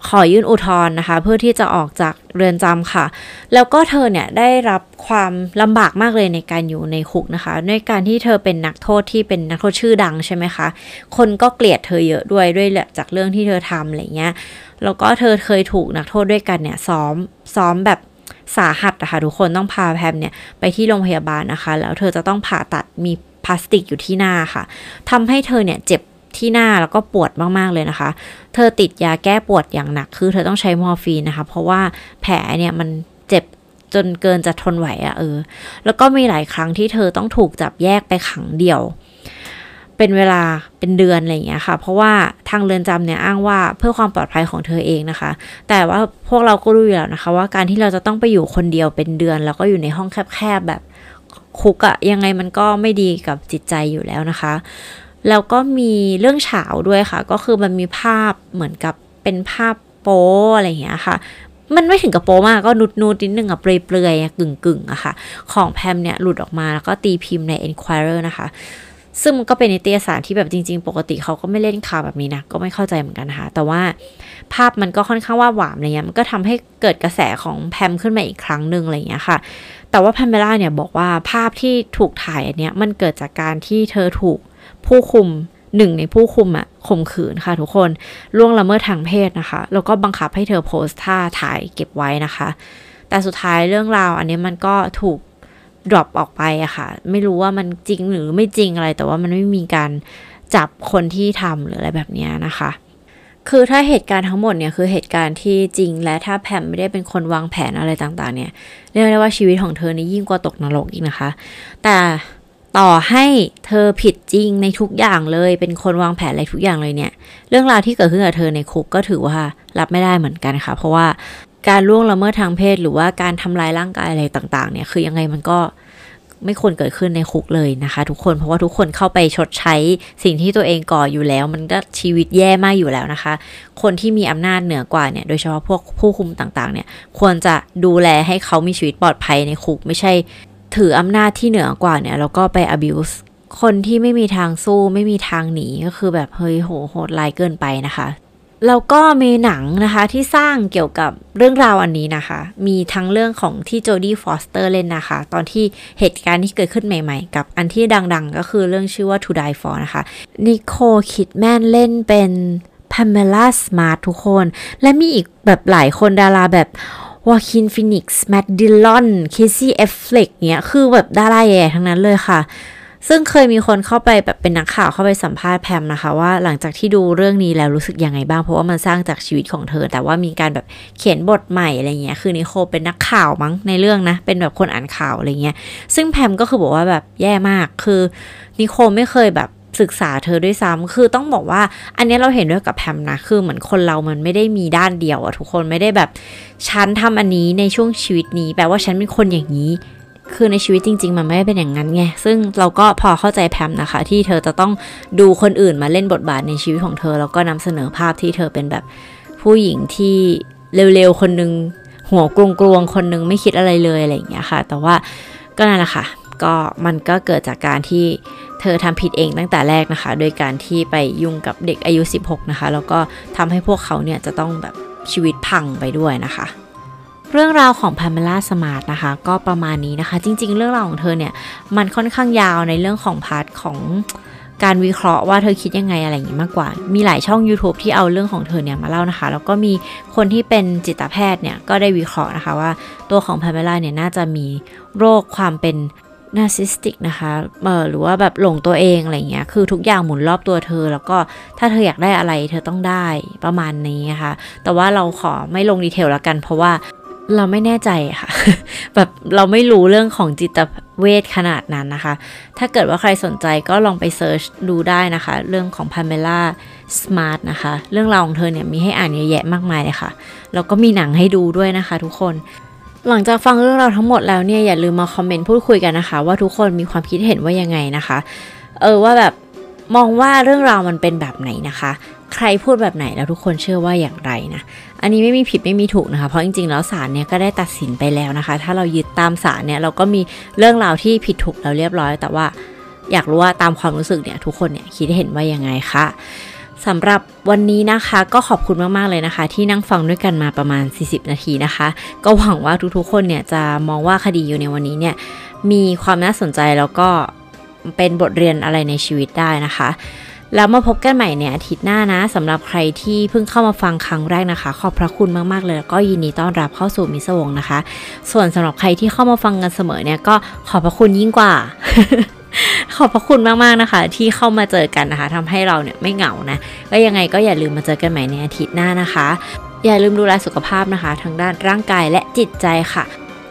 ขอยื่นอุทธรณ์นะคะ เพื่อที่จะออกจากเรือนจำค่ะ แล้วก็เธอเนี่ยได้รับความลำบากมากเลยในการอยู่ในคุกนะคะด้วยการที่เธอเป็นนักโทษที่เป็นนักโทษชื่อดังใช่ไหมคะคนก็เกลียดเธอเยอะด้วยด้วยจากเรื่องที่เธอทำอะไรเงี้ยแล้วก็เธอเคยถูกนักโทษด้วยกันเนี่ยซ้อมซ้อมแบบสาหัสนะคะทุกคนต้องพาแพมเนี่ยไปที่โรงพยาบาลนะคะ แล้วเธอจะต้องผ่าตัดมี พลาสติกอยู่ที่หน้าค่ะทำให้เธอเนี่ยเจ็บที่หน้าแล้วก็ปวดมาก ๆ เลยนะคะ เธอติดยาแก้ปวดอย่างหนัก คือเธอต้องใช้มอร์ฟีนนะคะ เพราะว่าแผลเนี่ยมันเจ็บจนเกินจะทนไหวอะเออ แล้วก็มีหลายครั้งที่เธอต้องถูกจับแยกไปขังเดี่ยว เป็นเวลาเป็นเดือนอะไรอย่างเงี้ยค่ะ เพราะว่าทางเรือนจำเนี่ยอ้างว่าเพื่อความปลอดภัยของเธอเองนะคะ แต่ว่าพวกเราก็รู้อยู่แล้วนะคะ ว่าการที่เราจะต้องไปอยู่คนเดียวเป็นเดือน แล้วก็อยู่ในห้องแคบๆแบบ คุกอะยังไงมันก็ไม่ดีกับจิตใจอยู่แล้วนะคะ แล้วก็มีเรื่องเฉาด้วยค่ะ ก็คือมันมีภาพเหมือนกับเป็นภาพโป๊อะไรอย่างเงี้ยค่ะ มันไม่ถึงกับโป๊มากก็นุดนูดนิดนึงอะเปลือยๆกึ่งกึ่งอะค่ะ ของแพมเนี่ยหลุดออกมาแล้วก็ตีพิมพ์ใน Enquirer นะคะ ซึ่งมันก็เป็นนิตยสารที่แบบจริง ๆ ปกติเขาก็ไม่เล่นข่าวแบบนี้นะ ก็ไม่เข้าใจเหมือนกันนะคะ แต่ว่าภาพมันก็ค่อนข้างว่าหวามอะไรเงี้ยมันก็ทำให้เกิดกระแสของแพมขึ้นมาอีกครั้งหนึ่งอะไรเงี้ยค่ะ แต่ว่าแพมเบล่าเนี่ยบอกว่าภาพที่ถูกถ่ายอันเนี้ยมันเกิดจากการที่เธอถูกผู้คุมหนึ่งในผู้คุมอะข่มขืนค่ะทุกคนล่วงละเมิดทางเพศนะคะ แล้วก็บังคับให้เธอโพสท่าถ่ายเก็บไว้นะคะ แต่สุดท้ายเรื่องราวอันนี้มันก็ถูก drop ออกไปอะค่ะ ไม่รู้ว่ามันจริงหรือไม่จริงอะไร แต่ว่ามันไม่มีการจับคนที่ทำหรืออะไรแบบเนี้ยนะคะ คือถ้าเหตุการณ์ทั้งหมดเนี่ยคือเหตุการณ์ที่จริงและถ้าแพมไม่ได้เป็นคนวางแผนอะไรต่างๆ เนี่ยเรียกได้ว่าชีวิตของเธอนี่ยิ่งกว่าตกนรกอีกนะคะ แต่ต่อให้เธอผิดจริงในทุกอย่างเลยเป็นคนวางแผนอะไรทุกอย่างเลยเนี่ย เรื่องราวที่เกิดขึ้นกับเธอในคุกก็ถือว่ารับไม่ได้เหมือนกันค่ะ เพราะว่าการล่วงละเมิดทางเพศหรือว่าการทำลายร่างกายอะไรต่างๆ เนี่ยคือยังไงมันก็ ไม่ควรเกิดขึ้นในคุกเลยนะคะ ทุกคนเพราะว่าทุกคนเข้าไปชดใช้สิ่งที่ตัวเองก่ออยู่แล้ว มันก็ชีวิตแย่มากอยู่แล้วนะคะ คนที่มีอำนาจเหนือกว่าเนี่ยโดยเฉพาะพวกผู้คุมต่างๆเนี่ยควรจะดูแลให้เขามีชีวิตปลอดภัยในคุก ไม่ใช่ถืออำนาจที่เหนือกว่าเนี่ยแล้วก็ไป abuse คนที่ไม่มีทางสู้ไม่มีทางหนีก็คือแบบเฮ้ยโหโหดร้ายเกินไปนะคะ แล้วก็มีหนังนะคะที่สร้างเกี่ยวกับเรื่องราวอันนี้นะคะ มีทั้งเรื่องของที่โจดี้ฟอสเตอร์เล่นนะคะ ตอนที่เหตุการณ์ที่เกิดขึ้นใหม่ๆ กับอันที่ดังๆ ก็คือเรื่องชื่อว่า To Die For นะคะนิโคลคิดแมนเล่นเป็นพาเมล่าสมาร์ททุกคน และมีอีกแบบหลายคนดาราแบบวาคินฟินิกซ์แมตต์ดิลลอนเคซี่แอฟเฟล็กเนี้ยคือแบบดาราใหญ่ทั้งนั้นเลยค่ะ ซึ่งเคยมีคนเข้าไปแบบเป็นนักข่าวเข้าไปสัมภาษณ์แพมนะคะ ว่าหลังจากที่ดูเรื่องนี้แล้วรู้สึกยังไงบ้าง เพราะว่ามันสร้างจากชีวิตของเธอ แต่ว่ามีการแบบเขียนบทใหม่อะไรเงี้ยคือนิโคลเป็นนักข่าวมั้งในเรื่องนะ เป็นแบบคนอ่านข่าวอะไรเงี้ยซึ่งแพมก็คือบอกว่าแบบแย่มากคือนิโคไม่เคยแบบศึกษาเธอด้วยซ้ำคือต้องบอกว่า อันนี้เราเห็นด้วยกับแพมนะ คือเหมือนคนเรามันไม่ได้มีด้านเดียวอะทุกคนไม่ได้แบบ ฉันทำอันนี้ในช่วงชีวิตนี้ แปลว่าฉันเป็นคนอย่างนี้ คือในชีวิตจริง ๆ มันไม่ได้เป็นอย่างนั้นไง ซึ่งเราก็พอเข้าใจแพมนะคะ ที่เธอจะต้องดูคนอื่นมาเล่นบทบาทในชีวิตของเธอ แล้วก็นำเสนอภาพที่เธอเป็นแบบผู้หญิงที่เร็วๆ คนนึง หัวกลวงๆ คนนึงไม่คิดอะไรเลยอะไรอย่างเงี้ยค่ะ แต่ว่าก็นั่นแหละค่ะ ก็มันก็เกิดจากการที่เธอทำผิดเองตั้งแต่แรกนะคะ โดยการที่ไปยุ่งกับเด็กอายุ 16 นะคะ แล้วก็ทำให้พวกเขาเนี่ยจะต้องแบบชีวิตพังไปด้วยนะคะ เรื่องราวของพาเมล่าสมาร์ทนะคะ ก็ประมาณนี้นะคะ จริง ๆ เรื่องราวของเธอเนี่ย มันค่อนข้างยาวในเรื่องของ part ของการวิเคราะห์ว่าเธอคิดยังไงอะไรอย่างนี้มากกว่า มีหลายช่อง YouTube ที่เอาเรื่องของเธอเนี่ยมาเล่านะคะ แล้วก็มีคนที่เป็นจิตแพทย์เนี่ย ก็ได้วิเคราะห์นะคะว่าตัวของพาเมล่าเนี่ยน่าจะมีโรคความเป็น narcissistic นะคะ เออหรือว่าแบบหลงตัวเองอะไรเงี้ย คือทุกอย่างหมุนรอบตัวเธอ แล้วก็ถ้าเธออยากได้อะไรเธอต้องได้ประมาณนี้นะคะ แต่ว่าเราขอไม่ลง detail แล้วกัน เพราะว่า เราไม่แน่ใจค่ะ แบบเราไม่รู้เรื่องของจิตเวชขนาดนั้นนะคะ ถ้าเกิดว่าใครสนใจก็ลองไป search ดูได้นะคะ เรื่องของพาเมล่าสมาร์ทนะคะ เรื่องราวของเธอเนี่ยมีให้อ่านเยอะแยะมากมายเลยค่ะ แล้วก็มีหนังให้ดูด้วยนะคะทุกคนหลังจากฟังเรื่องราวทั้งหมดแล้วเนี่ยอย่าลืมมาคอมเมนต์พูดคุยกันนะคะ ว่าทุกคนมีความคิดเห็นว่ายังไงนะคะ เออว่าแบบมองว่าเรื่องราวมันเป็นแบบไหนนะคะ ใครพูดแบบไหนแล้วทุกคนเชื่อว่าอย่างไรนะ อันนี้ไม่มีผิดไม่มีถูกนะคะ เพราะจริงๆ แล้วศาลเนี่ยก็ได้ตัดสินไปแล้วนะคะ ถ้าเรายึดตามศาลเนี่ยเราก็มีเรื่องราวที่ผิดถูกแล้วเรียบร้อย แต่ว่าอยากรู้ว่าตามความรู้สึกเนี่ยทุกคนเนี่ยคิดเห็นว่ายังไงคะสำหรับวันนี้นะคะก็ขอบคุณมาก ๆ เลยนะคะ ที่นั่งฟังด้วยกันมาประมาณ 40 นาทีนะคะ ก็หวังว่าทุกๆ คนเนี่ยจะมองว่าคดีอยู่ในวันนี้เนี่ยมีความน่าสนใจแล้วก็เป็นบทเรียนอะไรในชีวิตได้นะคะ แล้วมาพบกันใหม่ในอาทิตย์หน้านะสำหรับใครที่เพิ่งเข้ามาฟังครั้งแรกนะคะ ขอบพระคุณมากๆเลยแล้วก็ยินดีต้อนรับเข้าสู่มิสวงนะคะ ส่วนสำหรับใครที่เข้ามาฟังกันเสมอเนี่ยก็ขอบพระคุณยิ่งกว่า ขอบพระคุณมากๆนะคะ ที่เข้ามาเจอกันนะคะทำให้เราเนี่ยไม่เหงานะก็ยังไงก็อย่าลืมมาเจอกันใหม่ในอาทิตย์หน้านะคะ อย่าลืมดูแลสุขภาพนะคะทั้งด้านร่างกายและจิตใจค่ะ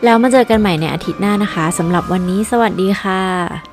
แล้วมาเจอกันใหม่ในอาทิตย์หน้านะคะสำหรับวันนี้สวัสดีค่ะ